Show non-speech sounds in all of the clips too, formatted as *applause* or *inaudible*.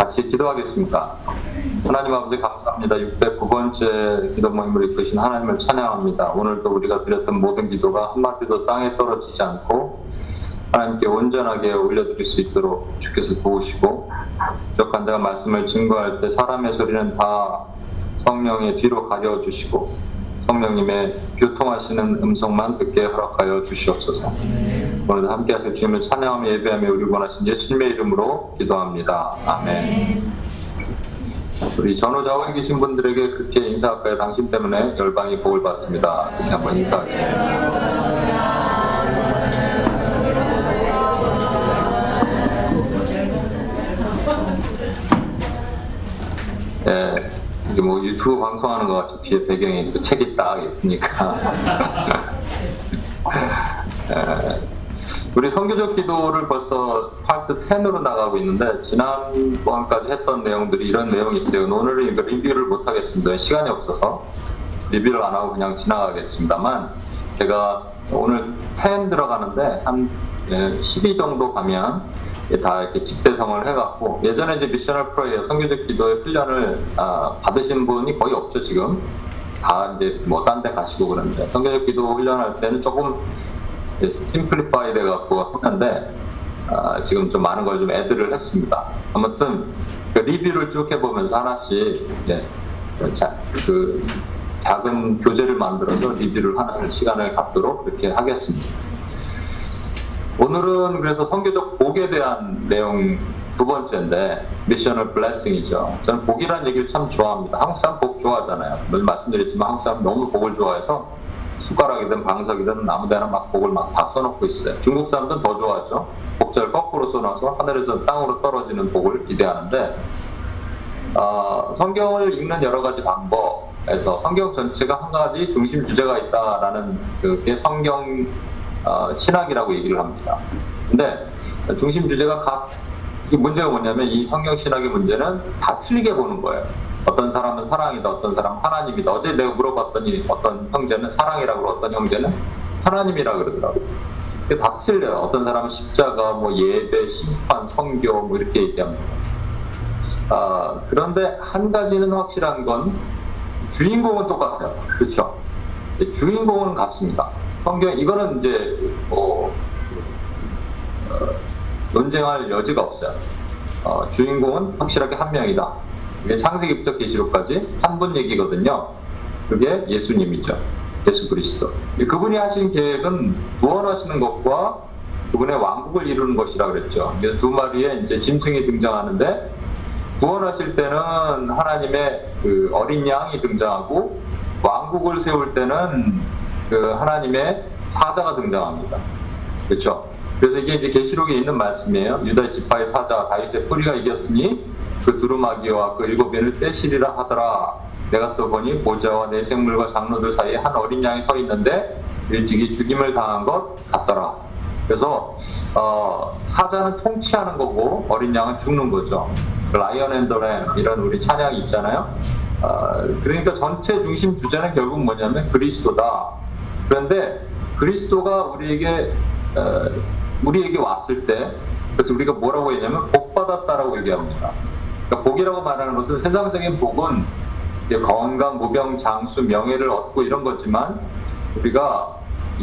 같이 기도하겠습니다. 하나님 아버지 감사합니다. 609번째 기도 모임을 이끄신 하나님을 찬양합니다. 오늘도 우리가 드렸던 모든 기도가 한마디도 땅에 떨어지지 않고 하나님께 온전하게 올려드릴 수 있도록 주께서 도우시고 부족한 자가 말씀을 증거할 때 사람의 소리는 다 성령의 뒤로 가려 주시고 성령님의 교통하시는 음성만 듣게 허락하여 주시옵소서. 오늘도 함께 하실 주님을 찬양하며 예배하며 우리 원하신 예수님의 이름으로 기도합니다. 아멘. 우리 전후좌우에 계신 분들에게 그렇게 인사할까요? 당신 때문에 열방이 복을 받습니다. 그렇게 한번 인사하겠습니다. 예, 이게 뭐 유튜브 방송하는 것 같죠. 뒤에 배경에 또 책이 딱 있으니까. *laughs* 예, 우리 성교적 기도를 벌써 파트 10으로 나가고 있는데 지난번까지 했던 내용들이 이런 내용이 있어요. 오늘은 이거 리뷰를 못 하겠습니다. 시간이 없어서 리뷰를 안 하고 그냥 지나가겠습니다만 제가 오늘 10 들어가는데 한 12 정도 가면 다 이렇게 집대성을 해갖고 예전에 이제 미셔널 프로의 성교적 기도의 훈련을 아, 받으신 분이 거의 없죠 지금 다 이제 뭐 딴 데 가시고 그러는데 성교적 기도 훈련할 때는 조금 심플리파이 돼갖고 하는데 아, 지금 좀 많은 걸 좀 애들을 했습니다. 아무튼 그 리뷰를 쭉 해보면서 하나씩 예, 자, 그 작은 교재를 만들어서 리뷰를 하는 시간을 갖도록 그렇게 하겠습니다. 오늘은 그래서 성교적 복에 대한 내용 두 번째인데 미셔널 블레싱이죠. 저는 복이라는 얘기를 참 좋아합니다. 한국 사람 복 좋아하잖아요. 늘 말씀드렸지만 한국 사람 너무 복을 좋아해서 숟가락이든 방석이든 아무데나 막 복을 막 다 써놓고 있어요. 중국 사람들은 더 좋아하죠. 복절 거꾸로 써놔서 하늘에서 땅으로 떨어지는 복을 기대하는데 어, 성경을 읽는 여러 가지 방법에서 성경 전체가 한 가지 중심 주제가 있다라는 그게 성경 어, 신학이라고 얘기를 합니다. 근데 중심 주제가 각, 이 문제가 뭐냐면 이 성경 신학의 문제는 다 틀리게 보는 거예요. 어떤 사람은 사랑이다, 어떤 사람은 하나님이다. 어제 내가 물어봤더니 어떤 형제는 사랑이라고 어떤 형제는 하나님이라 그러더라고요. 다 틀려요. 어떤 사람은 십자가, 뭐 예배, 심판, 성교 뭐 이렇게 얘기합니다. 아, 그런데 한 가지는 확실한 건 주인공은 똑같아요. 그렇죠? 주인공은 같습니다. 성경 이거는 이제 뭐 어, 논쟁할 여지가 없어요. 어, 주인공은 확실하게 한 명이다. 이게 창세기부터 계시록까지 한 분 얘기거든요. 그게 예수님이죠. 예수 그리스도. 그분이 하신 계획은 구원하시는 것과 그분의 왕국을 이루는 것이라 그랬죠. 그래서 두 마리의 이제 짐승이 등장하는데 구원하실 때는 하나님의 그 어린 양이 등장하고 왕국을 세울 때는 그 하나님의 사자가 등장합니다. 그렇죠? 그래서 이게 이제 계시록에 있는 말씀이에요. 유다 지파의 사자 다윗의 뿌리가 이겼으니 그 두루마기와 그 일곱 변을 떼시리라 하더라. 내가 또 보니 보좌와 내 생물과 장로들 사이에 한 어린 양이 서 있는데 일찍이 죽임을 당한 것 같더라. 그래서 어, 사자는 통치하는 거고 어린 양은 죽는 거죠. 라이언 앤더램 이런 우리 찬양이 있잖아요. 어, 그러니까 전체 중심 주제는 결국 뭐냐면 그리스도다. 그런데 그리스도가 우리에게 어, 우리에게 왔을 때 그래서 우리가 뭐라고 했냐면 복 받았다라고 얘기합니다. 그러니까 복이라고 말하는 것은 세상적인 복은 건강, 무병, 장수, 명예를 얻고 이런 거지만 우리가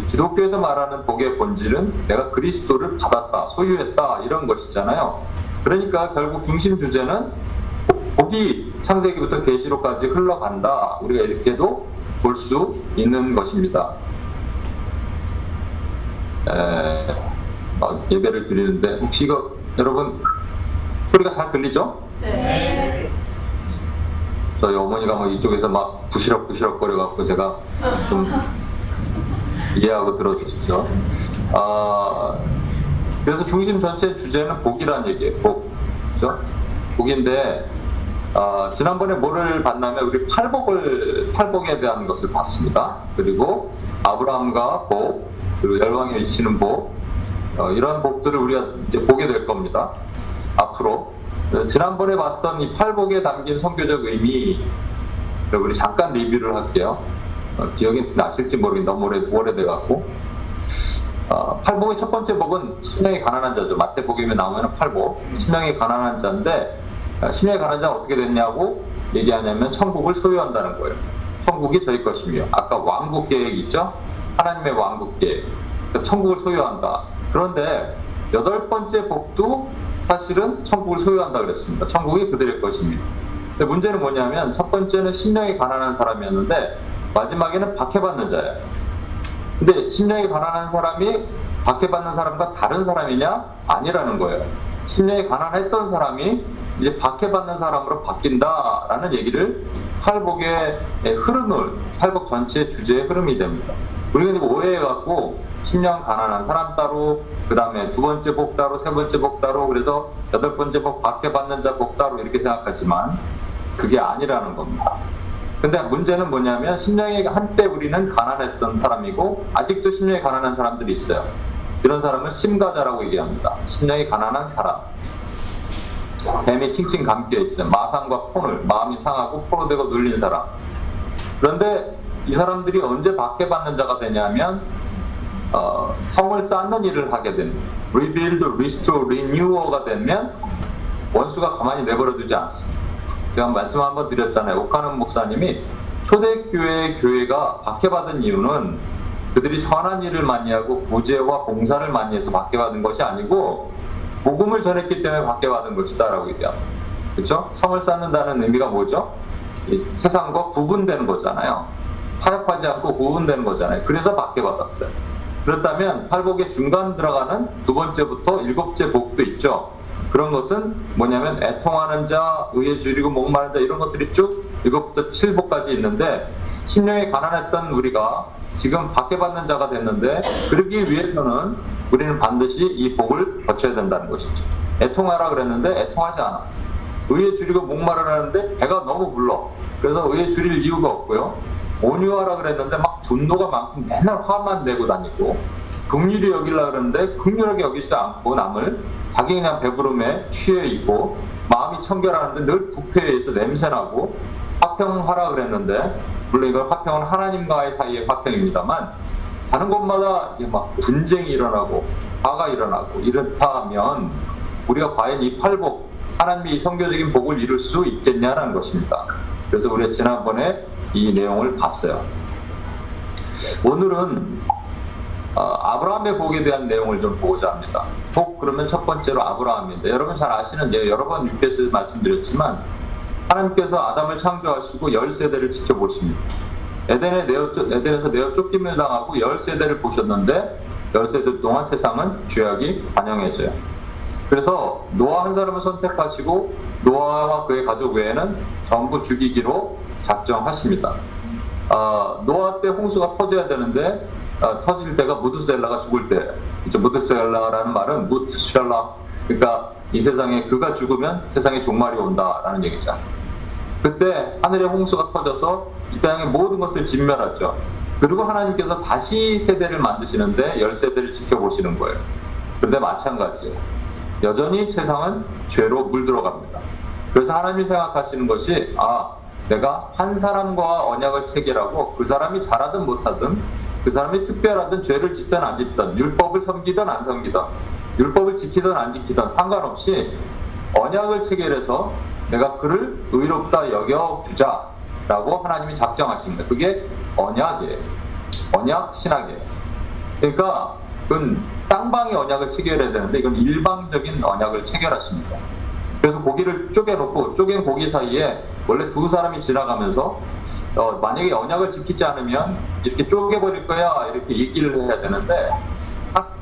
기독교에서 말하는 복의 본질은 내가 그리스도를 받았다, 소유했다 이런 것이잖아요. 그러니까 결국 중심 주제는 복이 창세기부터 계시록까지 흘러간다. 우리가 이렇게도 볼 수 있는 것입니다. 에, 어, 예배를 드리는데 혹시 이거 여러분 소리가 잘 들리죠? 네. 저희 어머니가 뭐 이쪽에서 막 부시럭부시럭 거려갖고 제가 좀 이해하고 들어주시죠. 아, 그래서 중심 전체 주제는 복이라는 얘기예요. 복. 그죠? 복인데, 아, 지난번에 뭐를 봤냐면 우리 팔복을, 팔복에 대한 것을 봤습니다. 그리고 아브라함과 복, 그리고 위치는 복, 어, 이런 복들을 우리가 이제 보게 될 겁니다. 앞으로. 어, 지난번에 봤던 이 팔복에 담긴 성교적 의미, 우리 잠깐 리뷰를 할게요. 어, 기억이 나실지 모르겠는데 너무 오래, 오래돼갖고. 어, 팔복의 첫 번째 복은 신명이 가난한 자죠. 마태복음에 나오면 팔복. 신명이 가난한 자인데, 아, 심령에 가난한 자가 어떻게 됐냐고 얘기하냐면 천국을 소유한다는 거예요. 천국이 저희 것이며 아까 왕국 계획 있죠? 하나님의 왕국 계획. 그러니까 천국을 소유한다. 그런데 여덟 번째 복도 사실은 천국을 소유한다 그랬습니다. 천국이 그들의 것입니다. 근데 문제는 뭐냐면 첫 번째는 심령이 가난한 사람이었는데 마지막에는 박해받는 자예요. 근데 심령이 가난한 사람이 박해받는 사람과 다른 사람이냐? 아니라는 거예요. 심령이 가난했던 사람이 이제 박해받는 사람으로 바뀐다라는 얘기를 팔복의 흐름을 팔복 전체의 주제의 흐름이 됩니다. 이거 오해해갖고 심령 가난한 사람 따로 그 다음에 두 번째 복 따로 세 번째 복 따로 그래서 여덟 번째 복 박해받는 자 복 따로 이렇게 생각하지만 그게 아니라는 겁니다. 근데 문제는 뭐냐면 심령이 한때 우리는 가난했던 사람이고 아직도 심령이 가난한 사람들이 있어요. 이런 사람은 심가자라고 얘기합니다. 심령이 가난한 사람. 뱀이 칭칭 감겨 있어요. 마상과 폰을 마음이 상하고 포로 되고 눌린 사람. 그런데 이 사람들이 언제 박해받는 자가 되냐면 어, 성을 쌓는 일을 하게 됩니다. rebuild, restore, renewal가 되면 원수가 가만히 내버려 두지 않습니다. 제가 말씀 한번 드렸잖아요. 옥하는 목사님이 초대교회 교회가 박해받은 이유는 그들이 선한 일을 많이 하고 구제와 봉사를 많이 해서 박해받은 것이 아니고 복음을 전했기 때문에 박해받은 것이다라고 얘기합니다. 그렇죠? 성을 쌓는다는 의미가 뭐죠? 세상과 구분되는 거잖아요. 타협하지 않고 구분되는 거잖아요. 그래서 박해받았어요. 그렇다면 팔복의 중간 들어가는 두 번째부터 일곱째 복도 있죠. 그런 것은 뭐냐면 애통하는 자, 의에 줄이고 목마른 자 이런 것들이 쭉 일곱부터 칠복까지 있는데 심령이 가난했던 우리가 지금 박해받는 자가 됐는데 그러기 위해서는 우리는 반드시 이 복을 거쳐야 된다는 것이죠. 애통하라 그랬는데 애통하지 않아. 의에 줄이고 목마르라는데 배가 너무 불러. 그래서 의에 줄일 이유가 없고요. 온유하라 그랬는데 막 분노가 많고 맨날 화만 내고 다니고 극률이 여기려 그러는데 극률하게 여기지 않고 남을 자기 그냥 배부름에 취해 있고 마음이 청결하는데 늘 부패해서 냄새나고 화평하라 그랬는데 물론 이건 화평은 하나님과의 사이의 화평입니다만 다른 곳마다 막 분쟁이 일어나고 화가 일어나고 이렇다면 우리가 과연 이 팔복 하나님이 이 성교적인 복을 이룰 수 있겠냐는 것입니다. 그래서 우리가 지난번에 이 내용을 봤어요. 오늘은 어, 아브라함의 복에 대한 내용을 좀 보고자 합니다. 복 그러면 첫 번째로 아브라함인데 여러분 잘 아시는 예, 여러 번 육에서 말씀드렸지만 하나님께서 아담을 창조하시고 열 세대를 지켜보십니다. 에덴에 내어 에덴에서 내어 쫓김을 당하고 열 세대를 보셨는데 열 세대 동안 세상은 죄악이 반영해져요. 그래서 노아 한 사람을 선택하시고 노아와 그의 가족 외에는 전부 죽이기로 작정하십니다. 어, 노아 때 홍수가 터져야 되는데 어, 터질 때가 무드셀라가 죽을 때. 그렇죠? 무드셀라라는 말은 무트샬라. 그러니까 이 세상에 그가 죽으면 세상에 종말이 온다라는 얘기죠. 그때 하늘에 홍수가 터져서 이 땅의 모든 것을 진멸하죠. 그리고 하나님께서 다시 세대를 만드시는데 열 세대를 지켜보시는 거예요. 그런데 마찬가지예요. 여전히 세상은 죄로 물들어갑니다. 그래서 하나님이 생각하시는 것이 아 내가 한 사람과 언약을 체결하고 그 사람이 잘하든 못하든 그 사람이 특별하든 죄를 짓든 안 짓든 율법을 섬기든 안 섬기든 율법을 지키든 안 지키든 상관없이 언약을 체결해서 내가 그를 의롭다 여겨주자라고 하나님이 작정하십니다. 그게 언약이에요. 언약 신학이에요. 그러니까 그건 쌍방의 언약을 체결해야 되는데 이건 일방적인 언약을 체결하십니다. 그래서 고기를 쪼개놓고 쪼갠 고기 사이에 원래 두 사람이 지나가면서 어, 만약에 언약을 지키지 않으면 이렇게 쪼개버릴 거야 이렇게 얘기를 해야 되는데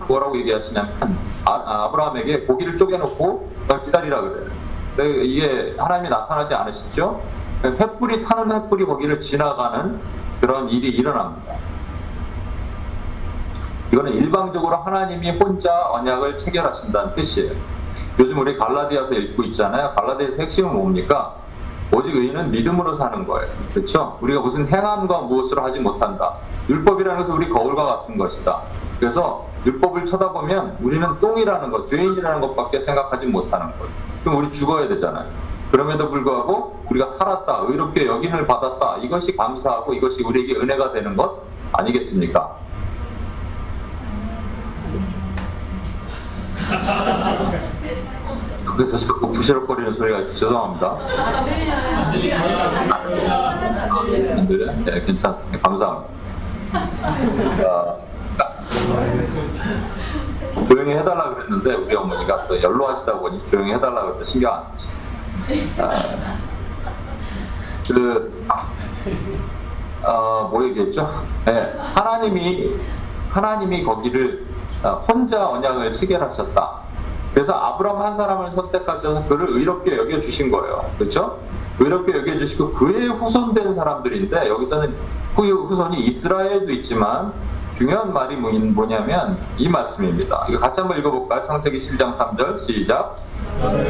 뭐라고 얘기하시냐면 아, 브라함에게 고기를 쪼개놓고 기다리라 그래요. 이게 하나님이 나타나지 않으시죠? 횃불이 타는 횃불이 거기를 지나가는 그런 일이 일어납니다. 이거는 일방적으로 하나님이 혼자 언약을 체결하신다는 뜻이에요. 요즘 우리 갈라디아서 읽고 있잖아요. 갈라디아서 핵심은 뭡니까? 오직 의인은 믿음으로 사는 거예요. 그렇죠? 우리가 무슨 행함과 무엇으로 하지 못한다. 율법이라는 것은 우리 거울과 같은 것이다. 그래서 율법을 쳐다보면 우리는 똥이라는 것, 죄인이라는 것밖에 생각하지 못하는 거예요. 그럼 우리 죽어야 되잖아요. 그럼에도 불구하고 우리가 살았다, 의롭게 여긴을 받았다. 이것이 감사하고 이것이 우리에게 은혜가 되는 것 아니겠습니까? 그래서 자꾸 부시럭거리는 소리가 있어 죄송합니다. 안 들려? 네, 괜찮습니다. 감사합니다. 자, 조용히 해달라 그랬는데 우리 어머니가 또 연로하시다 보니 조용히 해달라 그래서 신경 안 쓰시네. 아, 그, 어, 뭐 얘기했죠? 네, 하나님이, 하나님이 거기를 어, 혼자 언약을 체결하셨다. 그래서 아브라함 한 사람을 선택하셔서 그를 의롭게 여겨주신 거예요. 그렇죠? 의롭게 여겨주시고 그의 후손된 사람들인데 여기서는 후, 후손이 이스라엘도 있지만 중요한 말이 뭐- 뭐냐면 이 말씀입니다. 이거 같이 한번 읽어볼까요? 창세기 7장 3절 시작. 너를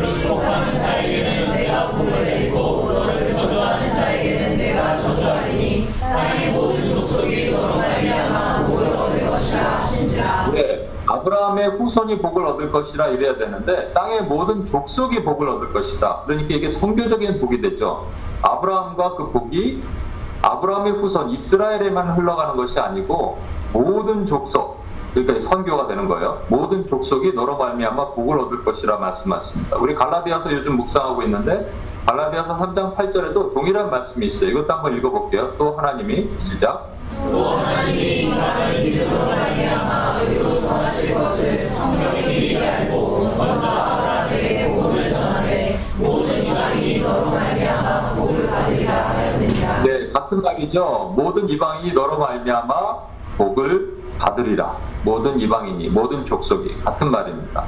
아브라함의 후손이 복을 얻을 것이라 이래야 되는데 땅의 모든 족속이 복을 얻을 것이다. 그러니까 이게 성교적인 복이 됐죠. 아브라함과 그 복이 아브라함의 후손 이스라엘에만 흘러가는 것이 아니고 모든 족속 그러니까 선교가 되는 거예요. 모든 족속이 너로 말미암아 복을 얻을 것이라 말씀하십니다. 우리 갈라디아서 요즘 묵상하고 있는데 갈라디아서 3장 8절에도 동일한 말씀이 있어요. 이것도 한번 읽어볼게요. 또 하나님이 시작. 또 하나님이 인간을 믿음으로 말미암아 정하실 것을 성경이 미리 알고 먼저 아브라함에게 복음을 전하되 모든 이방인이 너로 말미암아 복을 받으리라 하였느니라 네, 같은 말이죠. 모든 이방인이 너로 말미암아 복을 받으리라. 모든 이방인이, 모든 족속이 같은 말입니다.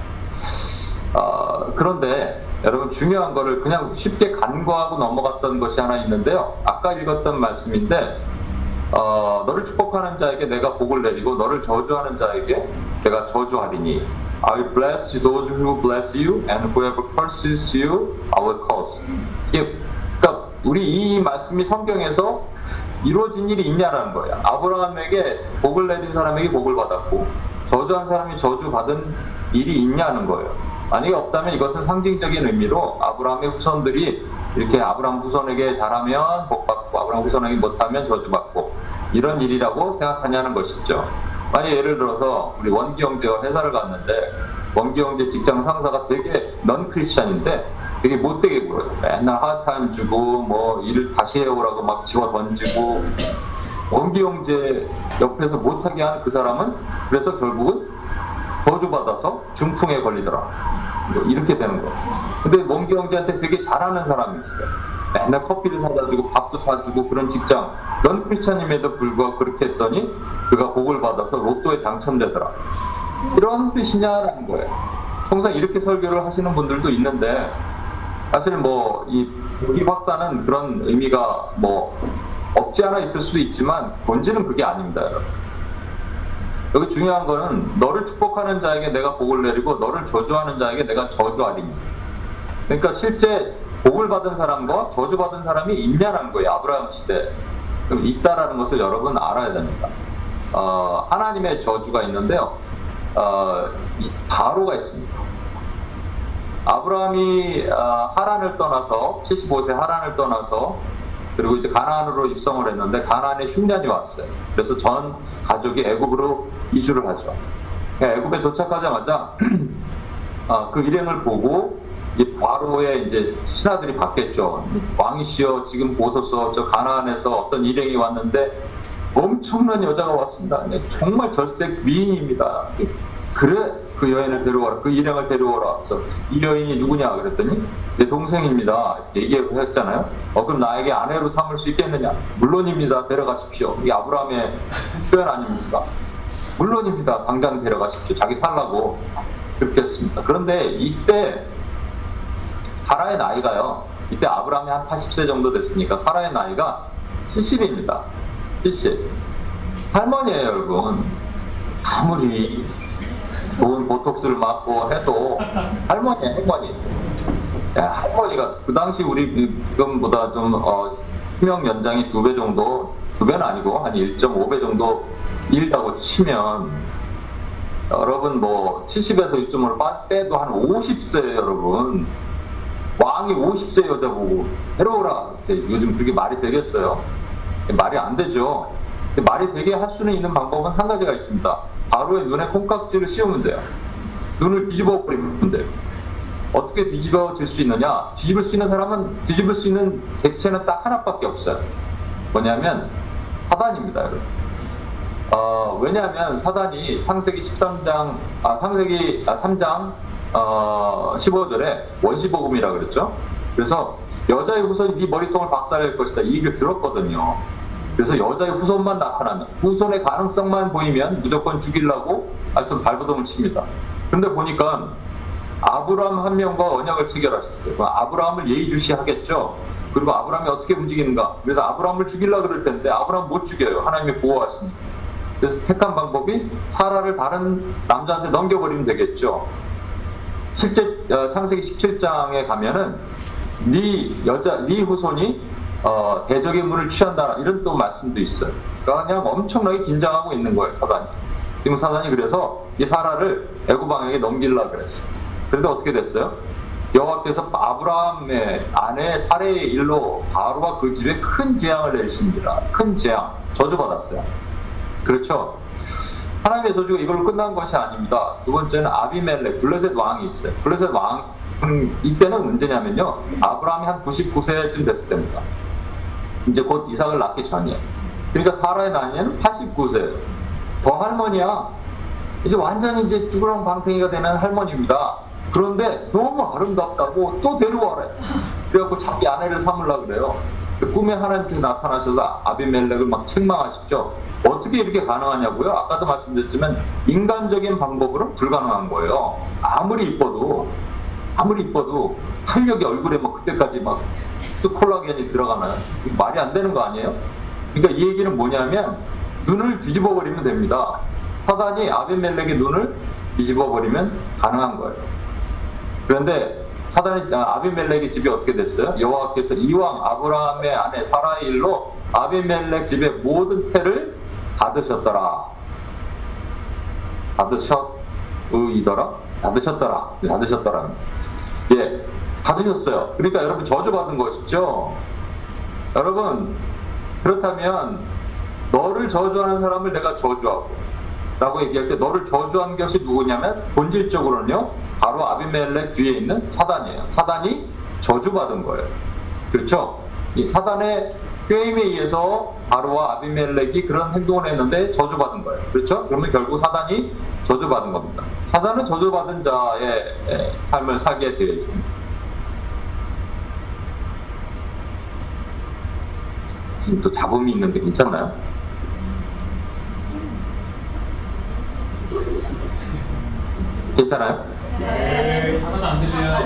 어, 그런데 여러분 중요한 거를 그냥 쉽게 간과하고 넘어갔던 것이 하나 있는데요. 아까 읽었던 말씀인데 어, 너를 축복하는 자에게 내가 복을 내리고 너를 저주하는 자에게 내가 저주하리니 I will bless those who bless you and whoever curses you I will curse. 이게 그러니까 우리 이 말씀이 성경에서 이루어진 일이 있냐라는 거예요. 아브라함에게 복을 내린 사람에게 복을 받았고 저주한 사람이 저주 받은 일이 있냐는 거예요. 만약에 없다면 이것은 상징적인 의미로 아브라함의 후손들이 이렇게 아브라함 후손에게 잘하면 복 받고 아브라함 후손에게 못하면 저주 받고 이런 일이라고 생각하냐는 것이죠. 만약 예를 들어서 우리 원기 형제가 회사를 갔는데 원기 형제 직장 상사가 되게 넌 크리스천인데 되게 못되게 굴어요. 맨날 하드타임 주고 뭐 일을 다시 해오라고 막 집어 던지고 원기 형제 옆에서 못하게 한 그 사람은 그래서 결국은 저주받아서 중풍에 걸리더라. 뭐 이렇게 되는 거. 근데 원기 형제한테 되게 잘하는 사람이 있어요. 맨날 커피를 사다 주고 밥도 사주고 그런 직장. 넌 크리스천임에도 불구하고 그렇게 했더니 그가 복을 받아서 로또에 당첨되더라. 이런 뜻이냐라는 거예요. 통상 이렇게 설교를 하시는 분들도 있는데 사실 뭐이 이 박사는 그런 의미가 뭐 없지 않아 있을 수도 있지만 본질은 그게 아닙니다, 여러분. 여기 중요한 거는 너를 축복하는 자에게 내가 복을 내리고 너를 저주하는 자에게 내가 저주하리니. 그러니까 실제 복을 받은 사람과 저주받은 사람이 있냐는 거예요, 아브라함 시대. 그럼 있다라는 것을 여러분 알아야 됩니다. 어, 하나님의 저주가 있는데요. 어, 이 바로가 있습니다. 아브라함이 어, 하란을 떠나서 75세 하란을 떠나서 그리고 이제 가나안으로 입성을 했는데 가나안에 흉년이 왔어요. 그래서 전 가족이 애굽으로 이주를 하죠. 그러니까 애굽에 도착하자마자 *clears throat* 어, 그 일행을 보고 이 바로의 이제 신하들이 받겠죠. 왕이시여 지금 보소서 저 가나안에서 어떤 일행이 왔는데 엄청난 여자가 왔습니다. 네, 정말 절색 미인입니다. 그래 그 여인을 데려와라 그 일행을 데려오라. 그래서 이 여인이 누구냐 그랬더니 내 동생입니다. 이렇게 얘기했잖아요. 어 그럼 나에게 아내로 삼을 수 있겠느냐? 물론입니다. 데려가십시오. 이 아브라함의 표현 아닙니까? 물론입니다. 당장 데려가십시오. 자기 살라고. 그렇게 했습니다. 그런데 이때 사라의 나이가요. 이때 아브라함이 한 80세 정도 됐으니까 사라의 나이가 70입니다. 70 할머니예요 여러분. 아무리 좋은 보톡스를 맞고 해도 할머니 할머니 야, 할머니가 그 당시 우리 지금보다 좀 어, 수명 연장이 두 배 정도 두 배는 아니고 한 1.5배 정도 일다고 치면 여러분 뭐 70에서 이쯤을 빼도 한 50세 여러분 왕이 50세 여자 보고 해로우라 요즘 그게 말이 되겠어요 말이 안 되죠 말이 되게 할 수는 있는 방법은 한 가지가 있습니다 바로의 눈에 콩깍지를 씌우면 돼요. 눈을 뒤집어 버리면 돼요. 어떻게 뒤집어질 수 있느냐? 뒤집을 수 있는 사람은 뒤집을 수 있는 객체는 딱 하나밖에 없어요. 뭐냐면 사단입니다, 여러분. 어, 왜냐하면 사단이 창세기 13장, 아, 창세기 아, 3장 어, 15절에 원시복음이라 그랬죠. 그래서 여자의 후손이 네 머리통을 박살낼 것이다. 이 얘기를 들었거든요. 그래서 여자의 후손만 나타나면 후손의 가능성만 보이면 무조건 죽이려고 하여튼 발버둥을 칩니다. 근데 보니까 아브라함 한 명과 언약을 체결하셨어요. 아브라함을 예의주시하겠죠. 그리고 아브라함이 어떻게 움직이는가? 그래서 아브라함을 죽이려 그럴 텐데 아브라함 못 죽여요. 하나님이 보호하시니까. 그래서 택한 방법이 사라를 다른 남자한테 넘겨버리면 되겠죠. 실제 어, 창세기 17장에 가면은 네 여자 네 후손이 어, 대적의 문을 취한다 이런 또 말씀도 있어요. 그러니까 그냥 엄청나게 긴장하고 있는 거예요 사단이. 지금 사단이 그래서 이 사라를 애굽 왕에게 넘기려 그랬어. 그런데 어떻게 됐어요? 여호와께서 아브라함의 아내 사례의 일로 바로와 그 집에 큰 재앙을 내리십니다. 큰 재앙, 저주받았어요. 그렇죠? 하나님의 저주가 이걸로 끝난 것이 아닙니다. 두 번째는 아비멜렉, 블레셋 왕이 있어요. 블레셋 왕, 음, 이때는 언제냐면요. 아브라함이 한 99세쯤 됐을 때입니다. 이제 곧 이삭을 낳기 전이에요. 그러니까 사라의 나이는 89세예요. 더 할머니야. 이제 완전히 이제 쭈그렁 방탱이가 되는 할머니입니다. 그런데 너무 아름답다고 또 데려와래. 그래갖고 자기 아내를 삼으려고 그래요. 그 꿈에 하나님께서 나타나셔서 아비멜렉을 막 책망하시죠. 어떻게 이렇게 가능하냐고요? 아까도 말씀드렸지만 인간적인 방법으로는 불가능한 거예요. 아무리 이뻐도 아무리 이뻐도 탄력이 얼굴에 막 그때까지 막 콜라겐이? 이거 말이 안 되는 거 아니에요? 그러니까 이 얘기는 뭐냐면 눈을 뒤집어 버리면 됩니다. 사단이 아비멜렉의 눈을 뒤집어 버리면 가능한 거예요. 그런데 사단의 아, 아비멜렉의 집이 어떻게 됐어요? 여호와께서 이왕 아브라함의 아내 사라의 일로 아비멜렉 집의 모든 태를 받으셨더라. 받으셨의더라? 받으셨더라. 네, 받으셨더라. 예, 받으셨어요. 그러니까 여러분 저주받은 것이죠. 여러분 그렇다면 너를 저주하는 사람을 내가 저주하고 라고 얘기할 때 너를 저주한 것이 누구냐면 본질적으로는요 바로 아비멜렉 뒤에 있는 사단이에요. 사단이 저주받은 거예요. 그렇죠? 이 사단의 꾀임에 의해서 바로와 아비멜렉이 그런 행동을 했는데 저주받은 거예요. 그렇죠? 그러면 결국 사단이 저주받은 겁니다. 사단은 저주받은 자의 에, 삶을 살게 되어 있습니다. 또 잡음이 있는데 괜찮나요? 괜찮아요? 하나는 안 들려요.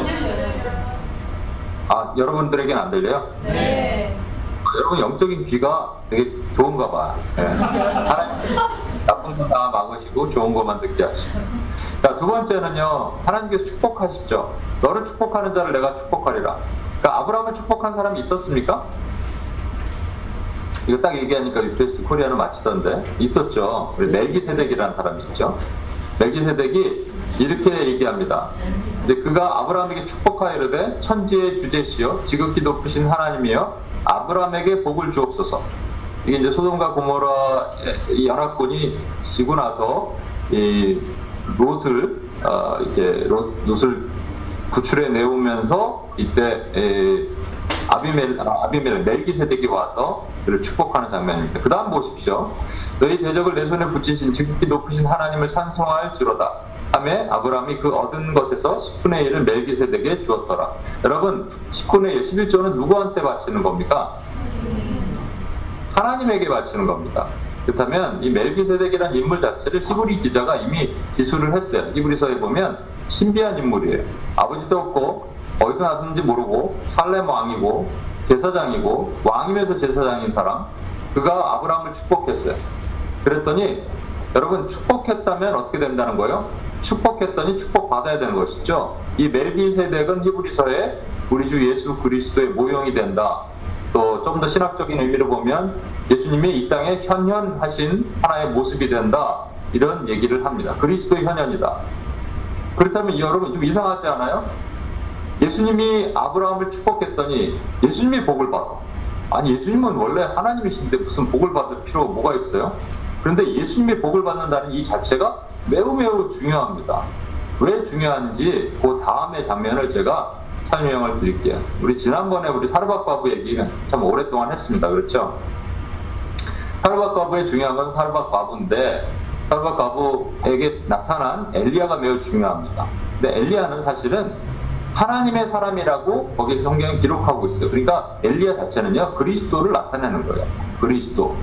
아, 여러분들에게는 안 들려요? 네. 아, 여러분 영적인 귀가 되게 좋은가 봐. 예. 하나님 나쁜 거 다 막으시고 좋은 것만 듣게 하시고. 자, 두 번째는요. 하나님께서 축복하시죠. 너를 축복하는 자를 내가 축복하리라. 그러니까 아브라함을 축복한 사람이 있었습니까? 이거 딱 얘기하니까 유페스 코리아는 마치던데 있었죠. 우리 멜기세덱이라는 사람이 있죠. 멜기세덱이 이렇게 얘기합니다. 이제 그가 아브라함에게 축복하여 이르되 천지의 주제시여 지극히 높으신 하나님이여 아브라함에게 복을 주옵소서. 이게 이제 소돔과 고모라 이 연합군이 지고 나서 이 롯을 어, 이제 롯, 롯을 구출해 내오면서 이때 에, 아비멜 아, 아비멜 멜기세덱이 와서 그를 축복하는 장면입니다. 그 다음 보십시오. 너희 대적을 내 손에 붙이신 지극히 높으신 하나님을 찬송할지로다. 하매 아브라함이 그 얻은 것에서 10분의 1을 멜기세덱에 주었더라. 여러분 10분의 1, 11조는 누구한테 바치는 겁니까? 하나님에게 바치는 겁니다. 그렇다면 이 멜기세덱이라는 인물 자체를 히브리 기자가 이미 기술을 했어요. 히브리서에 보면 신비한 인물이에요. 아버지도 없고 어디서 났는지 모르고 살렘 왕이고 제사장이고 왕이면서 제사장인 사람 그가 아브라함을 축복했어요. 그랬더니 여러분 축복했다면 어떻게 된다는 거예요? 축복했더니 축복받아야 되는 것이죠. 이 멜기세덱은 히브리서에 우리 주 예수 그리스도의 모형이 된다. 또 좀 더 신학적인 의미로 보면 예수님이 이 땅에 현현하신 하나의 모습이 된다. 이런 얘기를 합니다. 그리스도의 현현이다. 그렇다면 여러분 좀 이상하지 않아요? 예수님이 아브라함을 축복했더니 예수님이 복을 받아. 아니 예수님은 원래 하나님이신데 무슨 복을 받을 필요가 뭐가 있어요? 그런데 예수님이 복을 받는다는 이 자체가 매우 매우 중요합니다. 왜 중요한지 그 다음에 장면을 제가 설명을 드릴게요. 우리 지난번에 우리 사르밧 과부 얘기는 참 오랫동안 했습니다. 그렇죠? 사르밧 과부의 중요한 건 사르밧 과부인데 사르밧 과부에게 나타난 엘리야가 매우 중요합니다. 근데 엘리야는 사실은 하나님의 사람이라고 거기 성경에 기록하고 있어요. 그러니까 엘리야 자체는요 그리스도를 나타내는 거예요. 그리스도.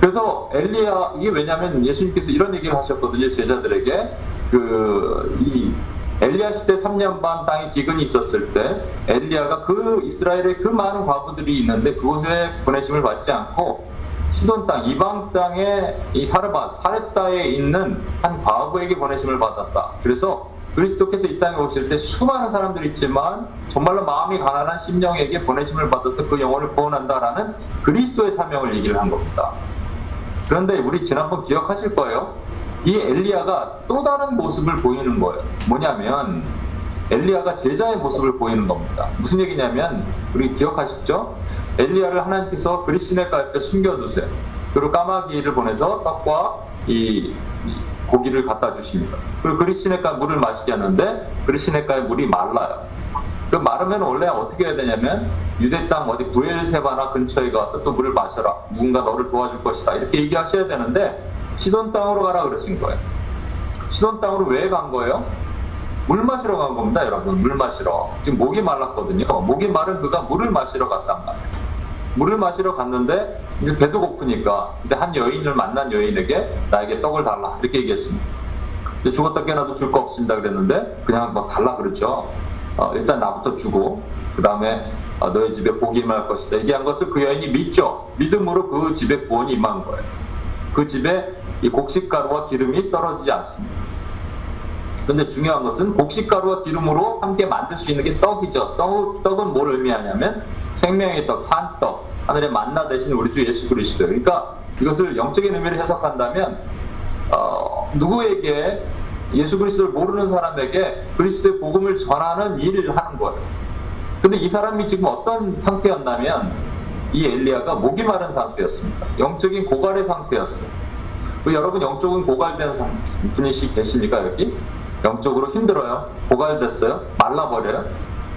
그래서 엘리야 이게 왜냐하면 예수님께서 이런 얘기를 하셨거든요 제자들에게 그 이 엘리야 시대 3년 반 땅에 기근이 있었을 때 엘리야가 그 이스라엘의 그 많은 과부들이 있는데 그곳에 보내심을 받지 않고 시돈 땅 이방 땅에 이 사르밧 사렙다에 있는 한 과부에게 보내심을 받았다. 그래서 그리스도께서 이 땅에 오실 때 수많은 사람들이 있지만 정말로 마음이 가난한 심령에게 보내심을 받아서 그 영혼을 구원한다라는 그리스도의 사명을 얘기를 한 겁니다. 그런데 우리 지난번 기억하실 거예요. 이 엘리야가 또 다른 모습을 보이는 거예요. 뭐냐면 엘리야가 제자의 모습을 보이는 겁니다. 무슨 얘기냐면 우리 기억하시죠? 엘리야를 하나님께서 그리시네가 옆에 숨겨두세요. 그리고 까마귀를 보내서 떡과 이, 이 고기를 갖다 주십니다. 그리고 그리시네가 물을 마시게 하는데 그리시네가의 물이 말라요. 그 마르면 원래 어떻게 해야 되냐면 유대 땅 어디 부엘세바나 근처에 가서 또 물을 마셔라. 누군가 너를 도와줄 것이다. 이렇게 얘기하셔야 되는데 시돈 땅으로 가라 그러신 거예요. 시돈 땅으로 왜 간 거예요? 물 마시러 간 겁니다, 여러분. 물 마시러. 지금 목이 말랐거든요. 목이 마른 그가 물을 마시러 갔단 말이에요. 물을 마시러 갔는데 배도 고프니까 근데 한 여인을 만난 여인에게 나에게 떡을 달라 이렇게 얘기했습니다. 죽었다 깨나도 줄 거 없습니다 그랬는데 그냥 뭐 달라 그랬죠. 어, 일단 나부터 주고 그 다음에 어, 너희 집에 복이 임할 것이다 얘기한 것을 그 여인이 믿죠. 믿음으로 그 집에 구원이 임한 거예요. 그 집에 이 곡식가루와 기름이 떨어지지 않습니다. 근데 중요한 것은 곡식가루와 기름으로 함께 만들 수 있는 게 떡이죠. 떡, 떡은 뭘 의미하냐면 생명의 떡, 산떡, 하늘의 만나 대신 우리 주 예수 그리스도. 그러니까 이것을 영적인 의미를 해석한다면 어, 누구에게 예수 그리스도를 모르는 사람에게 그리스도의 복음을 전하는 일을 하는 거예요. 근데 이 사람이 지금 어떤 상태였냐면 이 엘리야가 목이 마른 상태였습니다. 영적인 고갈의 상태였어요. 그 여러분 영적인 고갈된 상- 분이 계십니까 여기? 영적으로 힘들어요. 고갈됐어요. 말라버려요.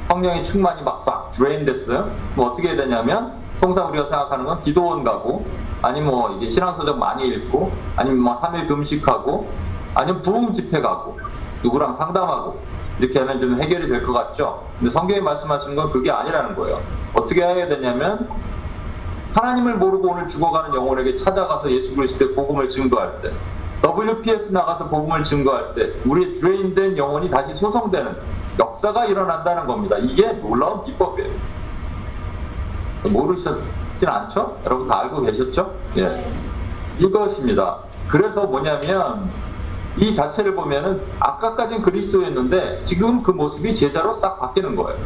성령의 충만이 막막 drain 됐어요. 뭐 어떻게 해야 되냐면 통상 우리가 생각하는 건 기도원 가고 아니면 뭐 이게 신앙서적 많이 읽고 아니면 뭐 3일 금식하고 아니면 부흥 집회 가고 누구랑 상담하고 이렇게 하면 좀 해결이 될 것 같죠. 근데 성경이 말씀하시는 건 그게 아니라는 거예요. 어떻게 해야 되냐면 하나님을 모르고 오늘 죽어가는 영혼에게 찾아가서 예수 그리스도의 복음을 증거할 때 WPS 나가서 복음을 증거할 때 우리의 드레인된 영혼이 다시 소성되는 역사가 일어난다는 겁니다. 이게 놀라운 비법이에요. 모르셨진 않죠? 여러분 다 알고 계셨죠? 예. 이것입니다. 그래서 뭐냐면 이 자체를 보면은 아까까진 그리스도였는데 지금 그 모습이 제자로 싹 바뀌는 거예요.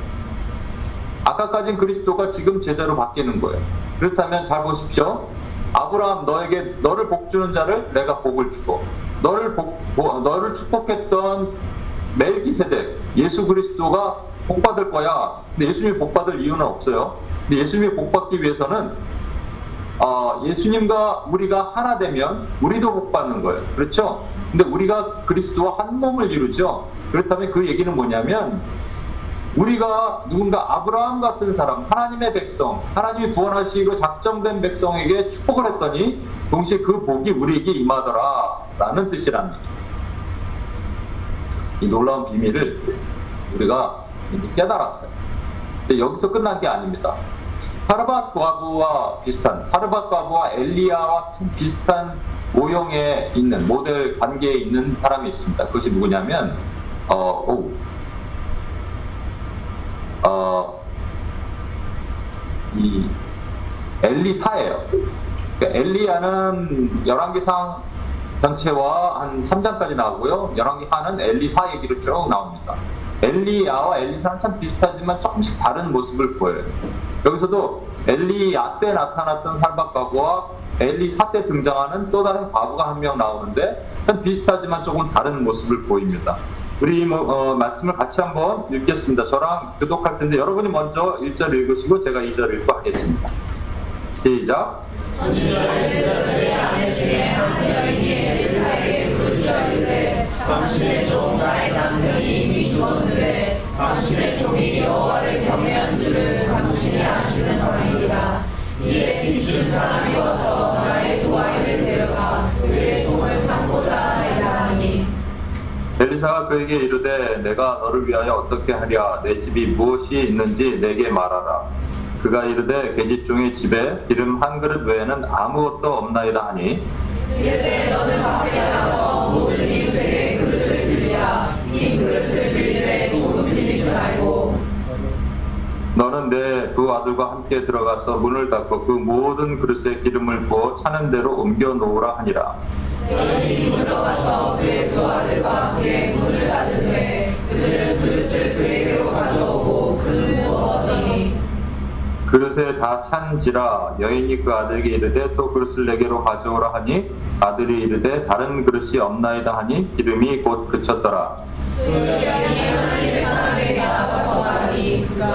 아까까진 그리스도가 지금 제자로 바뀌는 거예요. 그렇다면 잘 보십시오. 아브라함 너에게 너를 복주는 자를 내가 복을 주고 너를 복, 보- 너를 축복했던 멜기세덱 예수 그리스도가 복 받을 거야. 근데 예수님이 복 받을 이유는 없어요. 근데 예수님이 복 받기 위해서는 어, 예수님과 우리가 하나 되면 우리도 복 받는 거예요. 그렇죠? 근데 우리가 그리스도와 한 몸을 이루죠. 그렇다면 그 얘기는 뭐냐면 우리가 누군가 아브라함 같은 사람, 하나님의 백성, 하나님이 구원하시고 작정된 백성에게 축복을 했더니 동시에 그 복이 우리에게 임하더라 라는 뜻이랍니다. 이 놀라운 비밀을 우리가 깨달았어요. 근데 여기서 끝난 게 아닙니다. 사르밧 과부와 비슷한 사르밧 과부와 엘리야와 좀 비슷한 모형에 있는 모델 관계에 있는 사람이 있습니다. 그것이 누구냐면 어, 오, 어, 이 엘리사예요. 그러니까 엘리야는 열왕기상 전체와 한 3장까지 나오고요. 열왕기하는 엘리사 얘기를 쭉 나옵니다. 엘리야와 엘리사는 참 비슷하지만 조금씩 다른 모습을 보여요. 여기서도 엘리야 때 나타났던 살박과부와 엘리사 때 등장하는 또 다른 과부가 한 명 나오는데 참 비슷하지만 조금 다른 모습을 보입니다. 우리 뭐, 어, 말씀을 같이 한번 읽겠습니다. 저랑 교독할 텐데 여러분이 먼저 1절 읽으시고 제가 2절 읽고 하겠습니다. 시작. 당신의 종 나의 남편이 이미 죽었는데 당신의 종이 여호와를 경외한 줄을 당신이 아시는 바이니라 이에 비춘 사람이 와서 엘리사가 그에게 이르되 내가 너를 위하여 어떻게 하랴? 내 집이 무엇이 있는지 내게 말하라. 그가 이르되 계집종의 집에 기름 한 그릇 외에는 아무것도 없나이다 하니 이때 너는 밖에 나가서 모든 이웃에게 그릇을 빌리라. 이 그릇을 너는 내 두 아들과 함께 들어가서 문을 닫고 그 모든 그릇에 기름을 부어 차는 대로 옮겨 놓으라 하니라. 여인이 물러가서 그의 두 아들과 함께 문을 닫은 후에 그들은 그릇을 그에게로 가져오고 그는 먹었더니 그릇에 다 찬지라. 여인이 그 아들에게 이르되 또 그릇을 내게로 가져오라 하니 아들이 이르되 다른 그릇이 없나이다 하니 기름이 곧 그쳤더라. 그 여인이 하나님의 사람에게 나아가서 말하니 그가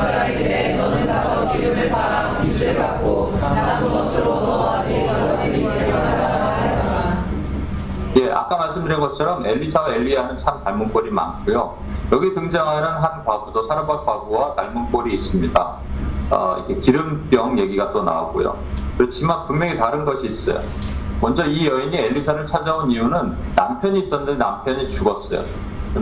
빚을 갚고 남은 것으로 예, 아까 말씀드린 것처럼 엘리사와 엘리야는 참 닮은 꼴이 많고요. 여기 등장하는 한 과부도 사르밧 과부와 닮은 꼴이 있습니다. 어, 이렇게 기름병 얘기가 또 나오고요. 그렇지만 분명히 다른 것이 있어요. 먼저 이 여인이 엘리사를 찾아온 이유는 남편이 있었는데 남편이 죽었어요.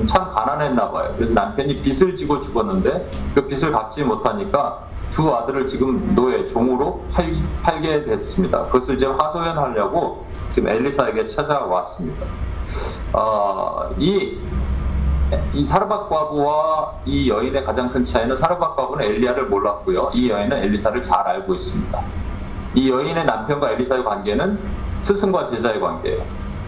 참 가난했나 봐요. 그래서 남편이 빚을 지고 죽었는데 그 빚을 갚지 못하니까 두 아들을 지금 노예 종으로 팔, 팔게 됐습니다. 그것을 이제 하소연하려고 지금 엘리사에게 찾아왔습니다. 어, 이, 이 사르밧 과부와 이 여인의 가장 큰 차이는 사르밧 과부는 엘리야를 몰랐고요. 이 여인은 엘리사를 잘 알고 있습니다. 이 여인의 남편과 엘리사의 관계는 스승과 제자의 관계예요.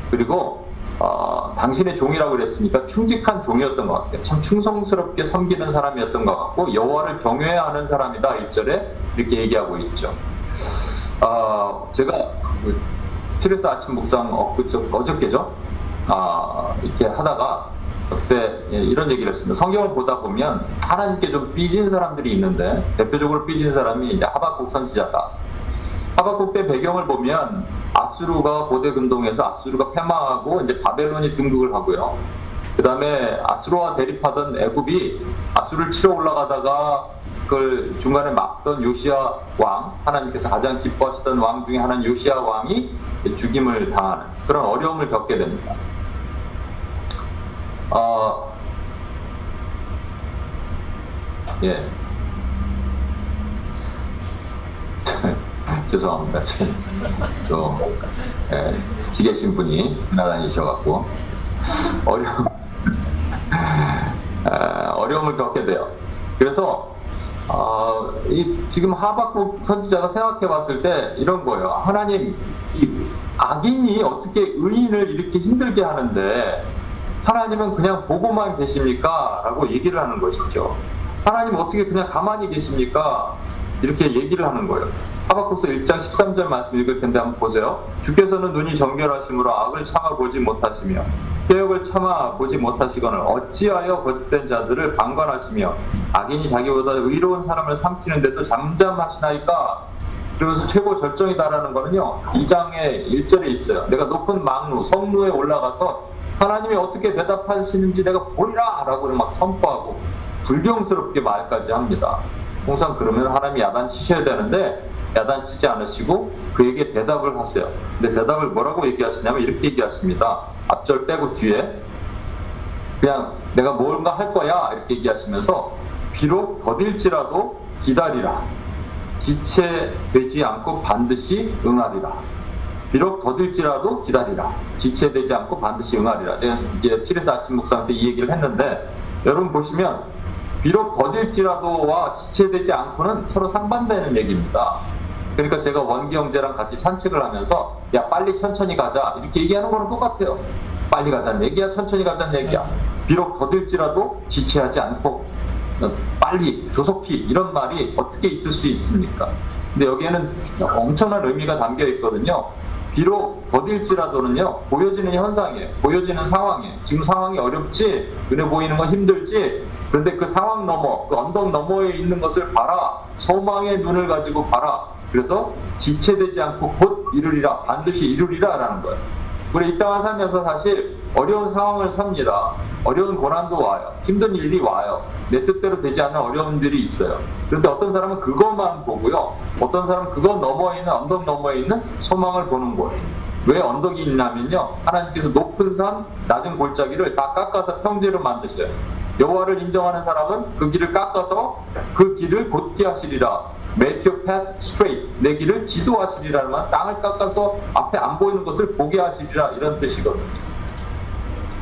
그리고 어, 당신의 종이라고 그랬으니까 충직한 종이었던 것 같아요. 참 충성스럽게 섬기는 사람이었던 것 같고 여호와를 경외하는 사람이다. 1절에 이렇게 얘기하고 있죠. 어, 제가 그 트레스 아침 엊그저 어저께죠. 아, 이렇게 하다가 그때 예, 이런 얘기를 했습니다. 성경을 보다 보면 하나님께 좀 삐진 사람들이 있는데 대표적으로 삐진 사람이 이제 하박국 선지자다. 하박국 때 배경을 보면 아수르가 고대 근동에서 아수르가 패망하고 이제 바벨론이 등극을 하고요. 그 다음에 아수르와 대립하던 애굽이 아수르를 치러 올라가다가 그걸 중간에 막던 요시아 왕, 하나님께서 가장 기뻐하시던 왕 중에 하나는 요시아 왕이 죽임을 당하는 그런 어려움을 겪게 됩니다. 어, 예. *laughs* 죄송합니다. *laughs* 저, 예, 기계신 분이 지나다니셔갖고, 어려움, 에, *laughs* 어려움을 겪게 돼요. 그래서, 어, 이, 지금 하박국 선지자가 생각해 봤을 때 이런 거예요. 하나님, 이 악인이 어떻게 의인을 이렇게 힘들게 하는데, 하나님은 그냥 보고만 계십니까? 라고 얘기를 하는 것이죠. 하나님 어떻게 그냥 가만히 계십니까? 이렇게 얘기를 하는 거예요. 하박국서 1장 13절 말씀 읽을 텐데 한번 보세요. 주께서는 눈이 정결하심으로 악을 참아 보지 못하시며 개혁을 참아 보지 못하시거늘 어찌하여 거짓된 자들을 방관하시며 악인이 자기보다 의로운 사람을 삼키는데도 잠잠하시나이까 그러면서 최고 절정이다라는 거는요 2장의 1절에 있어요 내가 높은 망루 성루에 올라가서 하나님이 어떻게 대답하시는지 내가 보리라 라고 막 선포하고 불경스럽게 말까지 합니다 항상 그러면 하나님이 야단치셔야 되는데 야단치지 않으시고 그에게 대답을 하세요. 근데 대답을 뭐라고 얘기하시냐면 이렇게 얘기하십니다. 앞절 빼고 뒤에 그냥 내가 뭔가 할 거야 이렇게 얘기하시면서 비록 더딜지라도 기다리라. 지체되지 않고 반드시 응하리라. 비록 더딜지라도 기다리라. 지체되지 않고 반드시 응하리라. 제가 이제 7에서 아침 때이 얘기를 했는데 여러분 보시면 비록 더딜지라도와 지체되지 않고는 서로 상반되는 얘기입니다. 그러니까 제가 원기 형제랑 같이 산책을 하면서 야 빨리 천천히 가자 이렇게 얘기하는 거는 똑같아요. 빨리 가자는 얘기야 천천히 가자는 얘기야. 비록 더딜지라도 지체하지 않고 빨리 조속히 이런 말이 어떻게 있을 수 있습니까? 근데 여기에는 엄청난 의미가 담겨 있거든요. 비록 더딜지라도는요 보여지는 현상이에요 보여지는 상황이에요 지금 상황이 어렵지 눈에 보이는 건 힘들지 그런데 그 상황 너머 그 언덕 너머에 있는 것을 봐라 소망의 눈을 가지고 봐라 그래서 지체되지 않고 곧 이루리라 반드시 이루리라 라는 거예요 우리 이 땅을 살면서 사실 어려운 상황을 삽니다. 어려운 고난도 와요. 힘든 일이 와요. 내 뜻대로 되지 않는 어려움들이 있어요. 그런데 어떤 사람은 그것만 보고요. 어떤 사람은 그것 너머에 있는 언덕 너머에 있는 소망을 보는 거예요. 왜 언덕이 있냐면요. 하나님께서 높은 산, 낮은 골짜기를 다 깎아서 평지로 만드셔요. 여호와를 인정하는 사람은 그 길을 깎아서 그 길을 곧게 하시리라. Make your. 내 길을 지도하시리라는 말, 땅을 깎아서 앞에 안 보이는 것을 보게 하시리라 이런 뜻이거든요.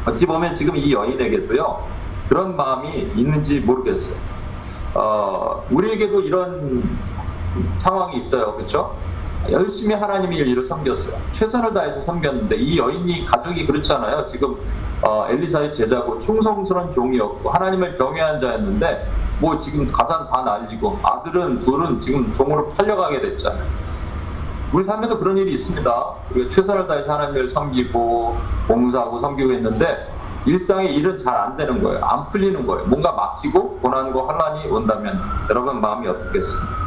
어찌 보면 지금 이 여인에게도요 그런 마음이 있는지 모르겠어요. 어, 우리에게도 이런 상황이 있어요, 그렇죠? 열심히 하나님의 일을 섬겼어요. 최선을 다해서 섬겼는데 이 여인이 가족이 그렇잖아요. 지금 어, 엘리사의 제자고 충성스러운 종이었고 하나님을 경외한 자였는데 뭐 지금 가산 다 날리고 아들은 둘은 지금 종으로 팔려가게 됐잖아요. 우리 삶에도 그런 일이 있습니다. 우리가 최선을 다해서 하나님을 섬기고 봉사하고 섬기고 했는데 일상의 일은 잘 안 되는 거예요. 안 풀리는 거예요. 뭔가 막히고 고난과 환란이 온다면 여러분 마음이 어떻겠습니까?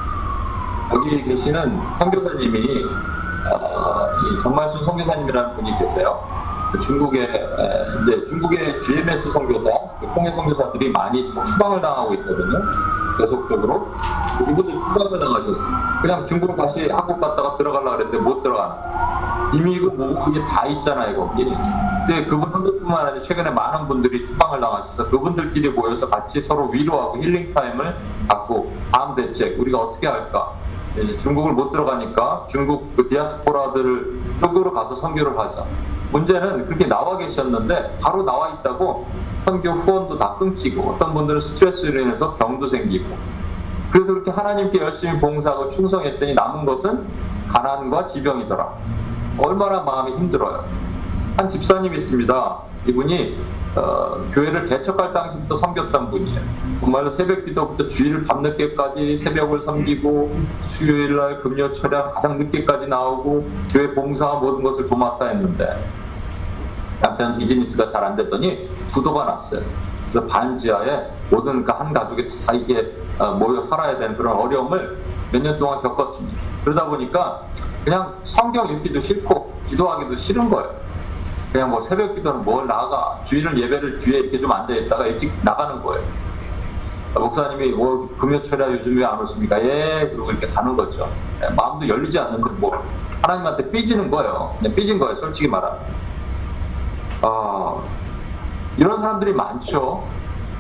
여기 계시는 선교사님이 어, 이 정말순 선교사님이라는 분이 계세요. 그 중국의 에, 이제 중국의 GMS 선교사, 그 통해 선교사들이 많이 추방을 당하고 있거든요. 계속적으로 이분들 추방을 당하셔서 그냥 중국 다시 한국 갔다가 들어가려 그랬는데 못 들어가는. 짐이고 뭐고 그게 다 있잖아요 거기. 근데 그분 한 분뿐만 아니라 최근에 많은 분들이 추방을 당하셔서 그분들끼리 모여서 같이 서로 위로하고 힐링 타임을 갖고 다음 대책 우리가 어떻게 할까? 중국을 못 들어가니까 중국 그 디아스포라들 쪽으로 가서 선교를 하자. 문제는 그렇게 나와 계셨는데 바로 나와 있다고 선교 후원도 다 끊기고 어떤 분들은 스트레스로 인해서 병도 생기고 그래서 그렇게 하나님께 열심히 봉사하고 충성했더니 남은 것은 가난과 지병이더라. 얼마나 마음이 힘들어요. 한 집사님 있습니다. 이분이 어, 교회를 개척할 당시부터 섬겼던 분이에요. 정말로 새벽 기도부터 주일 밤늦게까지 새벽을 섬기고 수요일날 금요 철야 가장 늦게까지 나오고 교회 봉사 모든 것을 도맡아 했는데 남편 비즈니스가 잘 안 됐더니 부도가 났어요. 그래서 반지하에 모든 그한 가족이 다 이게 어, 모여 살아야 되는 그런 어려움을 몇 년 동안 겪었습니다. 그러다 보니까 그냥 성경 읽기도 싫고 기도하기도 싫은 거예요. 그냥 뭐 새벽 기도는 뭘 나가 주일은 예배를 뒤에 이렇게 좀 앉아 있다가 일찍 나가는 거예요. 목사님이 뭐 금요철야 요즘 왜 안 오십니까? 예, 그리고 이렇게 가는 거죠. 예, 마음도 열리지 않는데 뭐 하나님한테 삐지는 거예요. 그냥 삐진 거예요. 솔직히 말하면. 아, 이런 사람들이 많죠.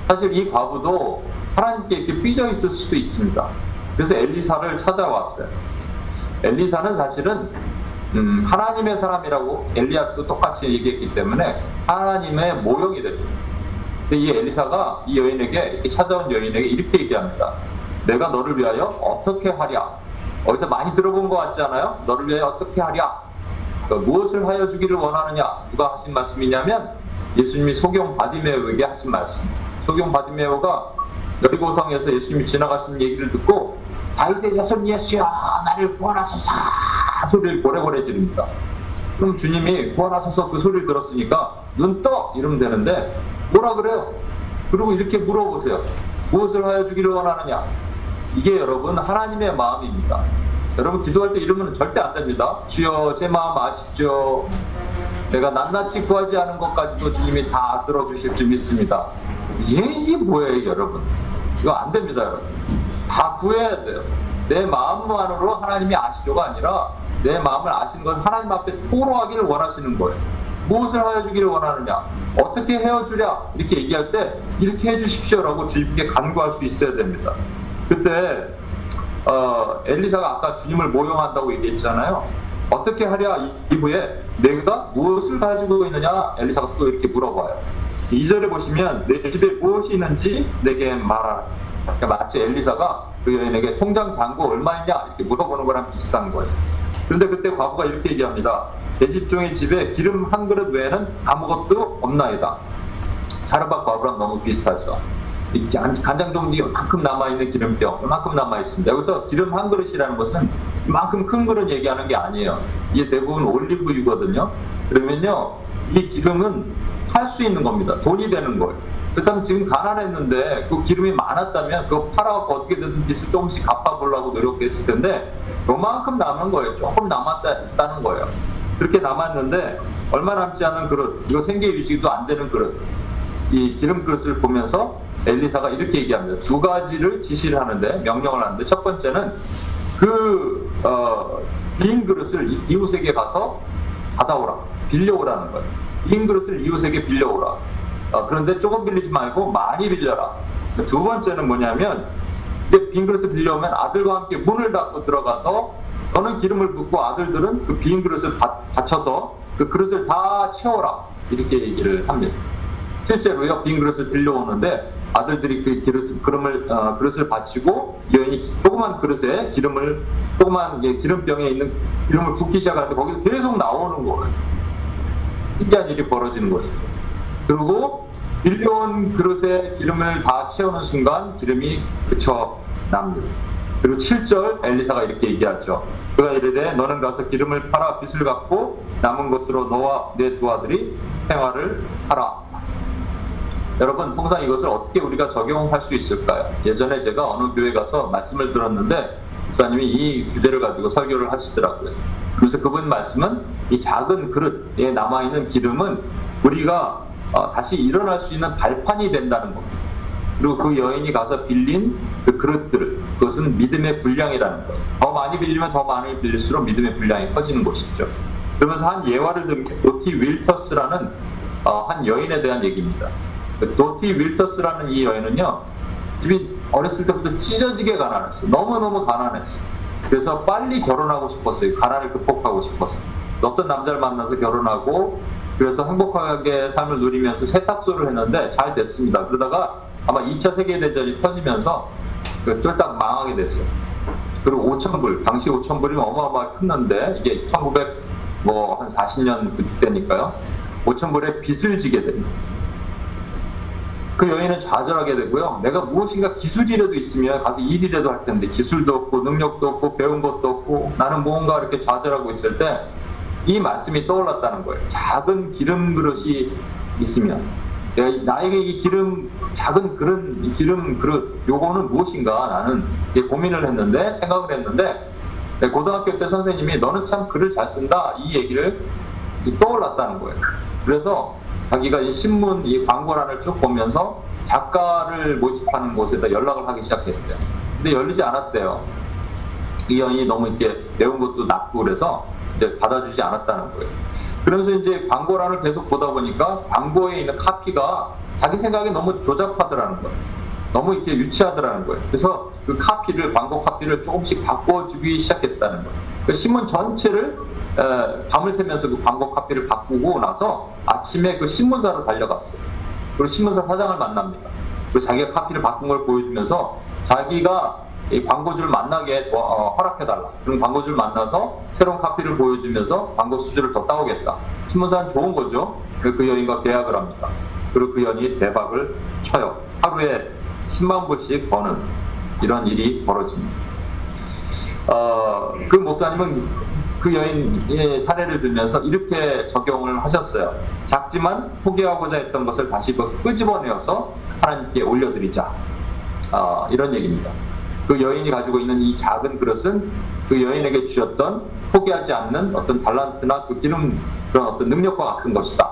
사실 이 과부도 하나님께 이렇게 삐져 있을 수도 있습니다. 그래서 엘리사를 찾아왔어요. 엘리사는 사실은 음, 하나님의 사람이라고 엘리야도 똑같이 얘기했기 때문에 하나님의 모형이 됩니다. 근데 이 엘리사가 이 여인에게 이렇게 찾아온 여인에게 이렇게 얘기합니다. 내가 너를 위하여 어떻게 하랴? 어디서 많이 들어본 것 같지 않아요? 너를 위하여 어떻게 하랴? 그 무엇을 하여 주기를 원하느냐? 누가 하신 말씀이냐면 예수님이 소경 바디메오에게 하신 말씀. 소경 바디메오가 여리고성에서 예수님이 지나가시는 얘기를 듣고 다윗의 자손 예수여 나를 구원하소서 소리를 고래고래 지릅니다. 그럼 주님이 구원하소서 그 소리를 들었으니까 눈 떠! 이러면 되는데 뭐라 그래요? 그리고 이렇게 물어보세요. 무엇을 하여 주기를 원하느냐? 이게 여러분 하나님의 마음입니다. 여러분 기도할 때 이러면 절대 안 됩니다. 주여 제 마음 아시죠? 내가 낱낱이 구하지 않은 것까지도 주님이 다 들어주실 줄 믿습니다. 이게, 이게 뭐예요 여러분? 이거 안 됩니다 여러분. 다 구해야 돼요. 내 마음만으로 하나님이 아시죠가 아니라 내 마음을 아시는 건 하나님 앞에 토로하기를 원하시는 거예요. 무엇을 하여 주기를 원하느냐? 어떻게 헤어주랴? 이렇게 얘기할 때 이렇게 해주십시오라고 주님께 간구할 수 있어야 됩니다. 그때 어, 엘리사가 아까 주님을 모용한다고 얘기했잖아요. 어떻게 하랴 이후에 내가 무엇을 가지고 있느냐 엘리사가 또 이렇게 물어봐요. 2절에 보시면 내 집에 무엇이 있는지 내게 말하라. 그러니까 마치 엘리사가 그 여인에게 통장 잔고 얼마 있냐 이렇게 물어보는 거랑 비슷한 거예요. 그런데 그때 과부가 이렇게 얘기합니다. 내 집종의 집에 기름 한 그릇 외에는 아무것도 없나이다. 사르밧 과부랑 너무 비슷하죠. 간장 종지 이만큼 남아있는 기름병 이만큼 남아있습니다. 여기서 기름 한 그릇이라는 것은 이만큼 큰 그릇 얘기하는 게 아니에요. 이게 대부분 올리브유거든요. 그러면요, 이 기름은 팔 수 있는 겁니다. 돈이 되는 거예요. 그렇다면 지금 가난했는데 그 기름이 많았다면 그거 팔아갖고 어떻게든 빚을 조금씩 갚아보려고 노력했을 텐데 요만큼 남은 거예요. 조금 남았다는 거예요. 그렇게 남았는데 얼마 남지 않은 그릇, 이거 생계 유지도 안 되는 그릇, 이 기름 그릇을 보면서 엘리사가 이렇게 얘기합니다. 두 가지를 지시를 하는데 명령을 하는데 첫 번째는 그 어, 빈 그릇을 이- 이웃에게 가서 받아오라, 빌려오라는 거예요. 빈 그릇을 이웃에게 빌려오라. 어, 그런데 조금 빌리지 말고 많이 빌려라. 두 번째는 뭐냐면 이제 빈 그릇을 빌려오면 아들과 함께 문을 닫고 들어가서 너는 기름을 붓고 아들들은 그 빈 그릇을 받- 받쳐서 그 그릇을 다 채워라 이렇게 얘기를 합니다. 실제로요 빈 그릇을 빌려오는데 아들들이 그 그릇, 그릇을, 어, 그릇을 받치고 여인이 조그만 그릇에 기름을 조그만 기름병에 있는 기름을 붓기 시작하는데 거기서 계속 나오는 거예요. 신기한 일이 벌어지는 것이죠. 그리고 빌려온 그릇에 기름을 다 채우는 순간 기름이 그쳐 납니다. 그리고 7절 엘리사가 이렇게 얘기하죠. 그가 이르되 너는 가서 기름을 팔아 빚을 갚고 남은 것으로 너와 내 두 아들이 생활을 하라. 여러분 항상 이것을 어떻게 우리가 적용할 수 있을까요? 예전에 제가 어느 교회 가서 말씀을 들었는데 목사님이 이 주제를 가지고 설교를 하시더라고요. 그래서 그분 말씀은 이 작은 그릇에 남아있는 기름은 우리가 어, 다시 일어날 수 있는 발판이 된다는 겁니다. 그리고 그 여인이 가서 빌린 그 그릇들, 그것은 믿음의 분량이라는 거예요. 더 많이 빌리면 더 많이 빌릴수록 믿음의 분량이 커지는 것이죠. 그러면서 한 예화를 든게 도티 윌터스라는 어, 한 여인에 대한 얘기입니다. 그 도티 윌터스라는 이 여인은요, 집이 어렸을 때부터 찢어지게 가난했어. 너무너무 가난했어. 그래서 빨리 결혼하고 싶었어요. 가난을 극복하고 싶어서. 어떤 남자를 만나서 결혼하고, 그래서 행복하게 삶을 누리면서 세탁소를 했는데 잘 됐습니다. 그러다가 아마 2차 세계대전이 터지면서 그 쫄딱 망하게 됐어요. 그리고 5천불, 당시 5천불이면 어마어마하게 컸는데, 이게 1900, 뭐, 한 40년 그때니까요. 5천불에 빚을 지게 됩니다. 그 여인은 좌절하게 되고요. 내가 무엇인가 기술이라도 있으면 가서 일이라도 할 텐데 기술도 없고 능력도 없고 배운 것도 없고 나는 무언가 이렇게 좌절하고 있을 때 이 말씀이 떠올랐다는 거예요. 작은 기름 그릇이 있으면 나에게 이 기름 작은 그릇 이 기름 그릇 요거는 무엇인가 나는 고민을 했는데 생각을 했는데 네, 고등학교 때 선생님이 너는 참 글을 잘 쓴다 이 얘기를 떠올랐다는 거예요. 그래서 자기가 이 신문 이 광고란을 쭉 보면서 작가를 모집하는 곳에다 연락을 하기 시작했대요. 근데 열리지 않았대요. 이 여인이 너무 이렇게 배운 것도 낮고 그래서 이제 받아주지 않았다는 거예요. 그러면서 이제 광고란을 계속 보다 보니까 광고에 있는 카피가 자기 생각에 너무 조잡하더라는 거예요. 너무 이렇게 유치하더라는 거예요. 그래서 그 카피를 광고 카피를 조금씩 바꿔주기 시작했다는 거예요. 그 신문 전체를 에, 밤을 새면서 그 광고 카피를 바꾸고 나서 아침에 그 신문사로 달려갔어요. 그리고 신문사 사장을 만납니다. 그리고 자기가 카피를 바꾼 걸 보여주면서 자기가 이 광고주를 만나게 도- 어, 허락해달라. 그럼 광고주를 만나서 새로운 카피를 보여주면서 광고 수주를 더 따오겠다. 신문사는 좋은 거죠. 그 여인과 계약을 합니다. 그리고 그 여인이 대박을 쳐요. 하루에 10만 불씩 버는 이런 일이 벌어집니다. 어, 그 목사님은 그 여인의 사례를 들면서 이렇게 적용을 하셨어요. 작지만 포기하고자 했던 것을 다시 그 끄집어내어서 하나님께 올려드리자. 어, 이런 얘기입니다. 그 여인이 가지고 있는 이 작은 그릇은 그 여인에게 주셨던 포기하지 않는 어떤 달란트나 그 기름 그런 어떤 능력과 같은 것이다.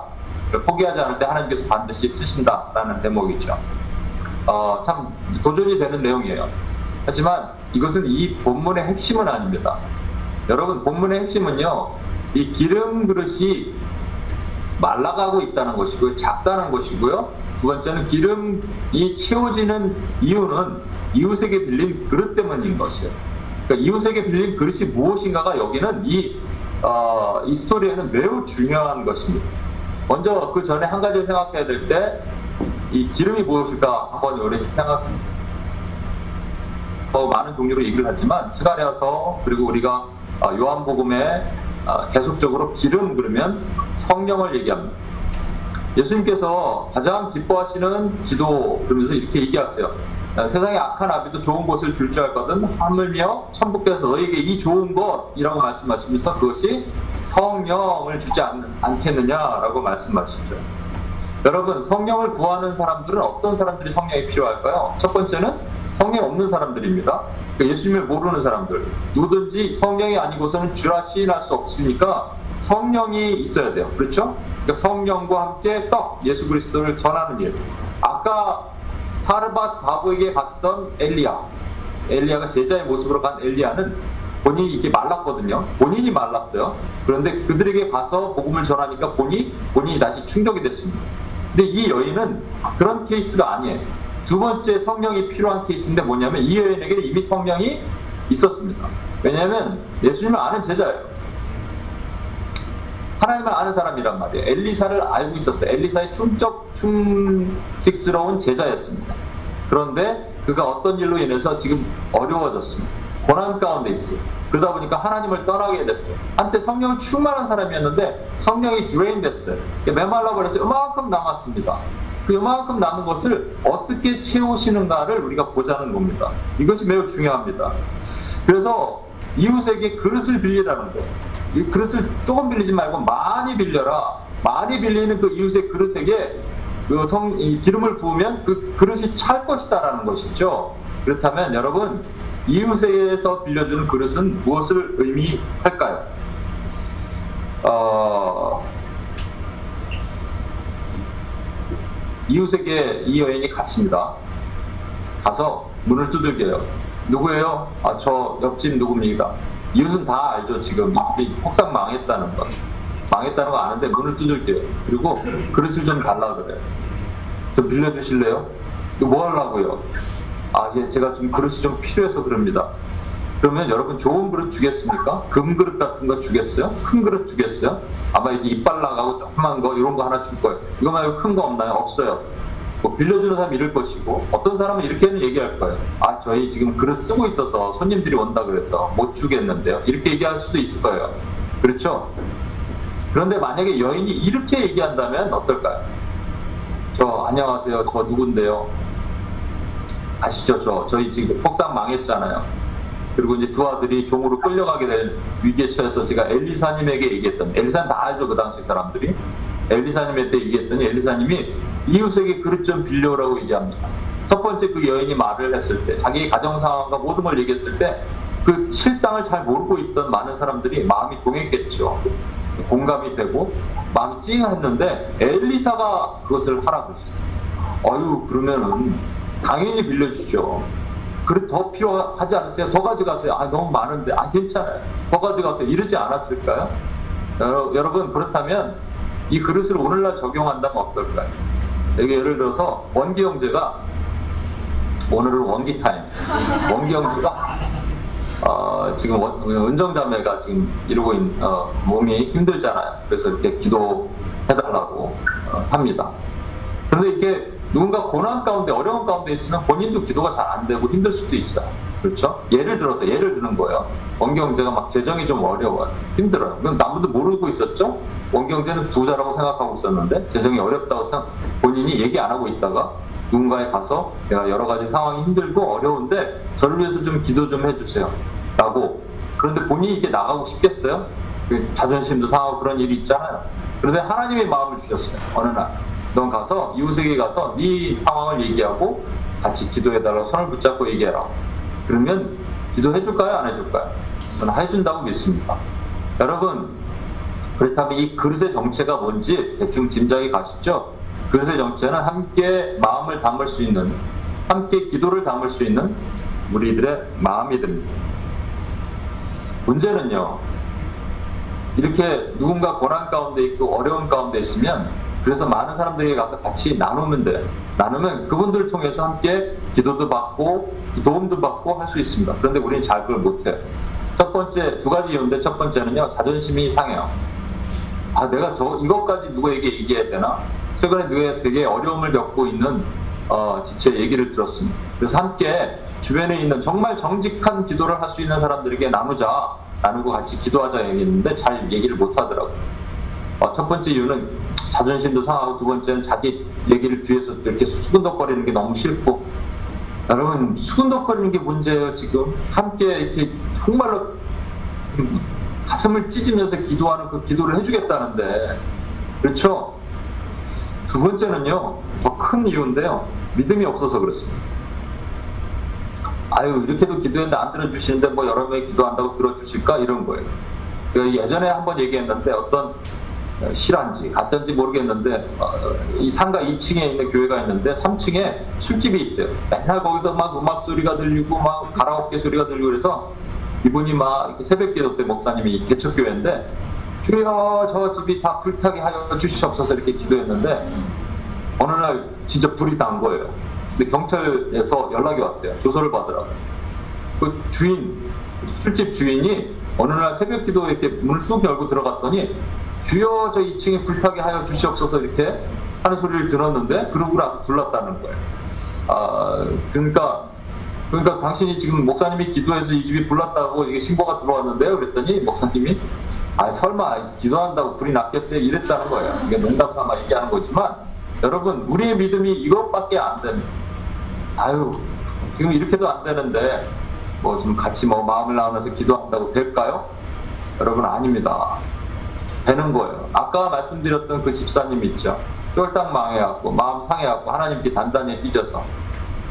포기하지 않을 때 하나님께서 반드시 쓰신다라는 대목이죠. 어, 참 도전이 되는 내용이에요. 하지만 이것은 이 본문의 핵심은 아닙니다. 여러분 본문의 핵심은요. 이 기름 그릇이 말라가고 있다는 것이고요. 작다는 것이고요. 두 번째는 기름이 채워지는 이유는 이웃에게 빌린 그릇 때문인 것이에요. 그러니까 이웃에게 빌린 그릇이 무엇인가가 여기는 이, 어, 이 스토리에는 매우 중요한 것입니다. 먼저 그 전에 한 가지를 생각해야 될 때 이 기름이 무엇일까 한번 우리 생각 뭐 많은 종류로 얘기를 하지만 스가랴서 그리고 우리가 어, 요한복음에 어, 계속적으로 기름 그러면 성령을 얘기합니다. 예수님께서 가장 기뻐하시는 기도 그러면서 이렇게 얘기하세요. 어, 세상에 악한 아비도 좋은 것을 줄 줄 알거든 하물며 천국께서 너에게 이 좋은 것이라고 말씀하시면서 그것이 성령을 주지 않, 않겠느냐라고 말씀하시죠. 여러분 성령을 구하는 사람들은 어떤 사람들이 성령이 필요할까요? 첫 번째는 성령 없는 사람들입니다. 그러니까 예수님을 모르는 사람들. 누구든지 성령이 아니고서는 주라 시인할 수 없으니까 성령이 있어야 돼요. 그렇죠? 그러니까 성령과 함께 떡 예수 그리스도를 전하는 일. 아까 사르밧 바보에게 갔던 엘리야. 엘리야가 제자의 모습으로 간 엘리야는 본인이 이렇게 말랐거든요. 본인이 말랐어요. 그런데 그들에게 가서 복음을 전하니까 본인이, 본인이 다시 충족이 됐습니다. 근데 이 여인은 그런 케이스가 아니에요. 두 번째 성령이 필요한 케이스인데 뭐냐면 이 여인에게는 이미 성령이 있었습니다. 왜냐하면 예수님을 아는 제자예요. 하나님을 아는 사람이란 말이에요. 엘리사를 알고 있었어요. 엘리사의 충적, 충직스러운 제자였습니다. 그런데 그가 어떤 일로 인해서 지금 어려워졌습니다. 고난 가운데 있어요. 그러다 보니까 하나님을 떠나게 됐어요. 한때 성령 충만한 사람이었는데 성령이 drain 됐어요. 메말라 버려서 이만큼 남았습니다. 그 이만큼 남은 것을 어떻게 채우시는가를 우리가 보자는 겁니다. 이것이 매우 중요합니다. 그래서 이웃에게 그릇을 빌리라는 거예요. 이 그릇을 조금 빌리지 말고 많이 빌려라. 많이 빌리는 그 이웃의 그릇에게 그 성, 이 기름을 부으면 그 그릇이 찰 것이다라는 것이죠. 그렇다면 여러분, 이웃에게서 빌려주는 그릇은 무엇을 의미할까요? 어, 이웃에게 이 여인이 갔습니다. 가서 문을 두들겨요. 누구예요? 아, 저 옆집 누굽니까? 이웃은 다 알죠, 지금. 폭삭 망했다는 거. 망했다는 거 아는데 문을 두들겨요. 그리고 그릇을 좀 달라 그래요. 좀 빌려주실래요? 이거 뭐 하려고요? 아, 예, 제가 좀 그릇이 좀 필요해서 그럽니다. 그러면 여러분 좋은 그릇 주겠습니까? 금 그릇 같은 거 주겠어요? 큰 그릇 주겠어요? 아마 이빨 나가고 조그만 거 이런 거 하나 줄 거예요. 이거 말고 큰 거 없나요? 없어요. 뭐 빌려주는 사람 이럴 것이고 어떤 사람은 이렇게는 얘기할 거예요. 아 저희 지금 그릇 쓰고 있어서 손님들이 온다 그래서 못 주겠는데요. 이렇게 얘기할 수도 있을 거예요. 그렇죠? 그런데 만약에 여인이 이렇게 얘기한다면 어떨까요? 저 안녕하세요. 저 누군데요? 아시죠? 저 저희 지금 폭삭 망했잖아요. 그리고 이제 두 아들이 종으로 끌려가게 된 위기에 처해서 제가 엘리사님에게 얘기했던 엘리사는 다 알죠 그 당시 사람들이 엘리사님한테 얘기했더니 엘리사님이 이웃에게 그릇 좀 빌려오라고 얘기합니다. 첫 번째 그 여인이 말을 했을 때 자기 가정 상황과 모든 걸 얘기했을 때 그 실상을 잘 모르고 있던 많은 사람들이 마음이 동했겠죠. 공감이 되고 마음이 찡했는데 엘리사가 그것을 하라고 하셨어요. 어유 그러면은 당연히 빌려주죠. 그릇 더 필요하지 않으세요? 더 가져가세요. 아 너무 많은데 아 괜찮아요. 더 가져가세요. 이러지 않았을까요? 여러- 여러분 그렇다면 이 그릇을 오늘날 적용한다면 어떨까요? 여기 예를 들어서 원기 형제가 오늘은 원기 타임. 원기 형제가 어, 지금 원- 은정자매가 지금 이루고 있는 어, 몸이 힘들잖아요. 그래서 이렇게 기도해달라고 어, 합니다. 그런데 이게 누군가 고난 가운데 어려운 가운데 있으면 본인도 기도가 잘 안 되고 힘들 수도 있어요. 그렇죠? 예를 들어서 예를 드는 거예요. 원경제가 막 재정이 좀 어려워요. 힘들어요. 그럼 남도 모르고 있었죠? 원경제는 부자라고 생각하고 있었는데 재정이 어렵다고 생각, 본인이 얘기 안 하고 있다가 누군가에 가서 내가 여러 가지 상황이 힘들고 어려운데 저를 위해서 좀 기도 좀 해주세요. 라고. 그런데 본인이 이렇게 나가고 싶겠어요? 그 자존심도 상하고 그런 일이 있잖아요. 그런데 하나님이 마음을 주셨어요. 어느 날. 넌 가서 이웃에게 가서 네 상황을 얘기하고 같이 기도해달라고 손을 붙잡고 얘기해라. 그러면 기도해줄까요? 안 해줄까요? 저는 해준다고 믿습니다. 여러분, 그렇다면 이 그릇의 정체가 뭔지 대충 짐작이 가시죠? 그릇의 정체는 함께 마음을 담을 수 있는, 함께 기도를 담을 수 있는 우리들의 마음이 됩니다. 문제는요, 이렇게 누군가 고난 가운데 있고 어려운 가운데 있으면 그래서 많은 사람들에게 가서 같이 나누면 돼요. 나누면 그분들을 통해서 함께 기도도 받고 도움도 받고 할 수 있습니다. 그런데 우리는 잘 그걸 못해요. 첫 번째 두 가지 이유인데 첫 번째는요 자존심이 상해요. 아 내가 저 이것까지 누구에게 얘기해야 되나? 최근에 누가 되게 어려움을 겪고 있는 어, 지체 얘기를 들었습니다. 그래서 함께 주변에 있는 정말 정직한 기도를 할 수 있는 사람들에게 나누자 나누고 같이 기도하자 얘기했는데 잘 얘기를 못 하더라고요. 어, 첫 번째 이유는 자존심도 상하고 두 번째는 자기 얘기를 뒤에서 이렇게 수근덕거리는 게 너무 싫고. 여러분 수근덕거리는 게 문제예요 지금. 함께 이렇게 정말로 가슴을 찢으면서 기도하는 그 기도를 해주겠다는데. 그렇죠? 두 번째는요 더 큰 이유인데요. 믿음이 없어서 그렇습니다. 아유 이렇게도 기도했는데 안 들어주시는데 뭐 여러 명이 기도한다고 들어주실까? 이런 거예요. 그 예전에 한번 얘기했는데 어떤 어, 실화인지 가짜인지 모르겠는데 어, 이 상가 2층에 있는 교회가 있는데 3층에 술집이 있대요. 맨날 거기서 막 음악 소리가 들리고 막 가라오케 소리가 들리고 그래서 이분이 막 이렇게 새벽 기도 때 목사님이 개척교회인데 주여 저 집이 다 불타게 하여 주시옵소서 이렇게 기도했는데 어느 날 진짜 불이 난 거예요. 근데 경찰에서 연락이 왔대요. 조서를 받으라고. 그 주인, 술집 주인이 어느 날 새벽 기도 이렇게 문을 쑥 열고 들어갔더니 주여 저 2층에 불타게 하여 주시옵소서 이렇게 하는 소리를 들었는데 그러고 나서 불났다는 거예요. 아, 그러니까 그러니까 당신이 지금 목사님이 기도해서 이 집이 불났다고 이게 신고가 들어왔는데요. 그랬더니 목사님이 아 설마 기도한다고 불이 났겠어요? 이랬다는 거예요. 이게 농담 삼아 얘기하는 거지만 여러분 우리의 믿음이 이것밖에 안 됩니다. 아유 지금 이렇게도 안 되는데 뭐 지금 같이 뭐 마음을 나누면서 기도한다고 될까요? 여러분 아닙니다. 되는 거예요. 아까 말씀드렸던 그 집사님 있죠. 쫄딱 망해갖고 마음 상해갖고 하나님께 단단히 삐져서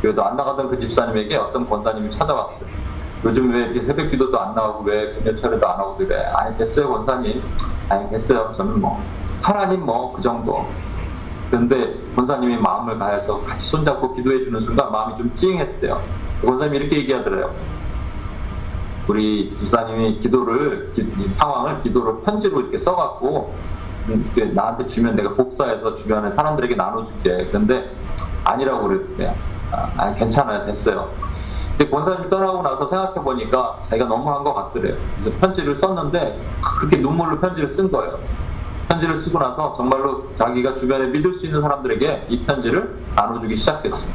그래도 안 나가던 그 집사님에게 어떤 권사님이 찾아왔어요. 요즘 왜 이렇게 새벽 기도도 안 나오고 왜 금요 철에도 안 하고 그래? 아니 됐어요 권사님. 아니 됐어요. 저는 뭐 하나님 뭐 그 정도. 그런데 권사님이 마음을 다해서 같이 손잡고 기도해 주는 순간 마음이 좀 찡했대요. 그 권사님이 이렇게 얘기하더래요. 우리 집사님이 기도를 기- 이 상황을 기도로 편지로 이렇게 써갖고 나한테 주면 내가 복사해서 주변에 사람들에게 나눠줄게. 근데 아니라고 그랬대요. 아, 아니, 괜찮아요. 됐어요. 근데 권사님이 떠나고 나서 생각해 보니까 자기가 너무한 것 같더래요. 그래서 편지를 썼는데 그렇게 눈물로 편지를 쓴 거예요. 편지를 쓰고 나서 정말로 자기가 주변에 믿을 수 있는 사람들에게 이 편지를 나눠주기 시작했어요.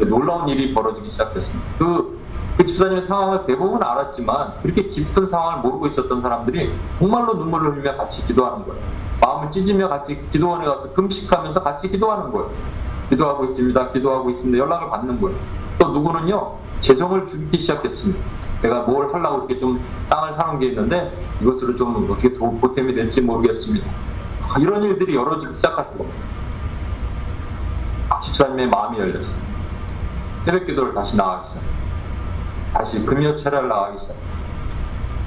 놀라운 일이 벌어지기 시작했습니다. 그, 그 집사님의 상황을 대부분 알았지만 그렇게 깊은 상황을 모르고 있었던 사람들이 정말로 눈물을 흘리며 같이 기도하는 거예요. 마음을 찢으며 같이 기도원에 가서 금식하면서 같이 기도하는 거예요. 기도하고 있습니다. 기도하고 있습니다. 연락을 받는 거예요. 또 누구는요, 재정을 주기 시작했습니다. 내가 뭘 하려고 이렇게 좀 땅을 사는 게 있는데 이것으로 좀 어떻게 도, 보탬이 될지 모르겠습니다. 아, 이런 일들이 열어지기 시작하는 겁니다. 집사님의 마음이 열렸어요. 새벽 기도를 다시 나가기 시작. 다 시 금요 철야를 나가기 시작.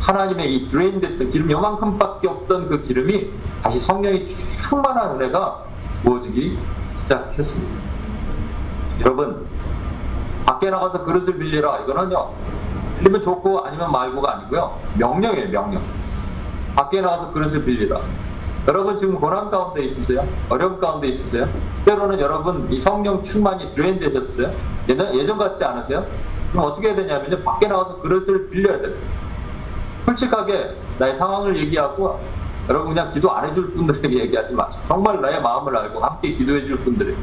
하나님의 이 drain됐던 기름 요만큼밖에 없던 그 기름이 다시 성령의 충만한 은혜가 부어지기 시작했습니다. 여러분 밖에 나가서 그릇을 빌리라 이거는요 빌리면 좋고 아니면 말고가 아니고요 명령이에요 명령. 밖에 나가서 그릇을 빌리라. 여러분 지금 고난 가운데 있으세요? 어려움 가운데 있으세요? 때로는 여러분 이 성령 충만이 drain 되셨어요? 예전, 예전 같지 않으세요? 그럼 어떻게 해야 되냐면요 밖에 나가서 그릇을 빌려야 돼요. 솔직하게 나의 상황을 얘기하고 여러분 그냥 기도 안 해줄 분들에게 *laughs* 얘기하지 마세요. 정말 나의 마음을 알고 함께 기도해 줄 분들에게.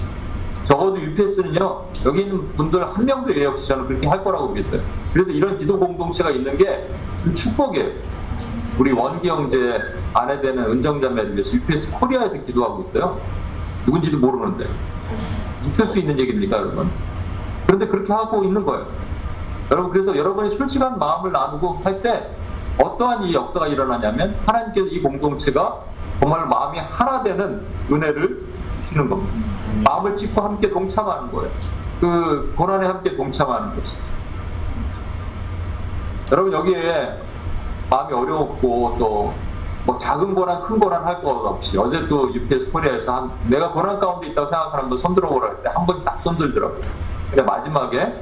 적어도 UPS는요, 여기 있는 분들 한 명도 예외 없이 저는 그렇게 할 거라고 믿어요. 그래서 이런 기도 공동체가 있는 게좀 축복이에요. 우리 원기 형제 아내 되는 은정자매를 위해서 UPS 코리아에서 기도하고 있어요. 누군지도 모르는데. 있을 수 있는 얘기입니까, 여러분? 그런데 그렇게 하고 있는 거예요. 여러분, 그래서 여러분이 솔직한 마음을 나누고 할 때 어떠한 이 역사가 일어나냐면 하나님께서 이 공동체가 정말 마음이 하나 되는 은혜를 주시는 겁니다. 마음을 찢고 함께 동참하는 거예요. 그 고난에 함께 동참하는 거죠. 여러분 여기에 마음이 어려웠고 또 뭐 작은 고난 큰 고난 할 것 없이 어제 또 UPS 코리아에서 한 내가 고난 가운데 있다고 생각하는 분 손들어 보라 할 때 한 번 딱 손들더라고요. 마지막에 에,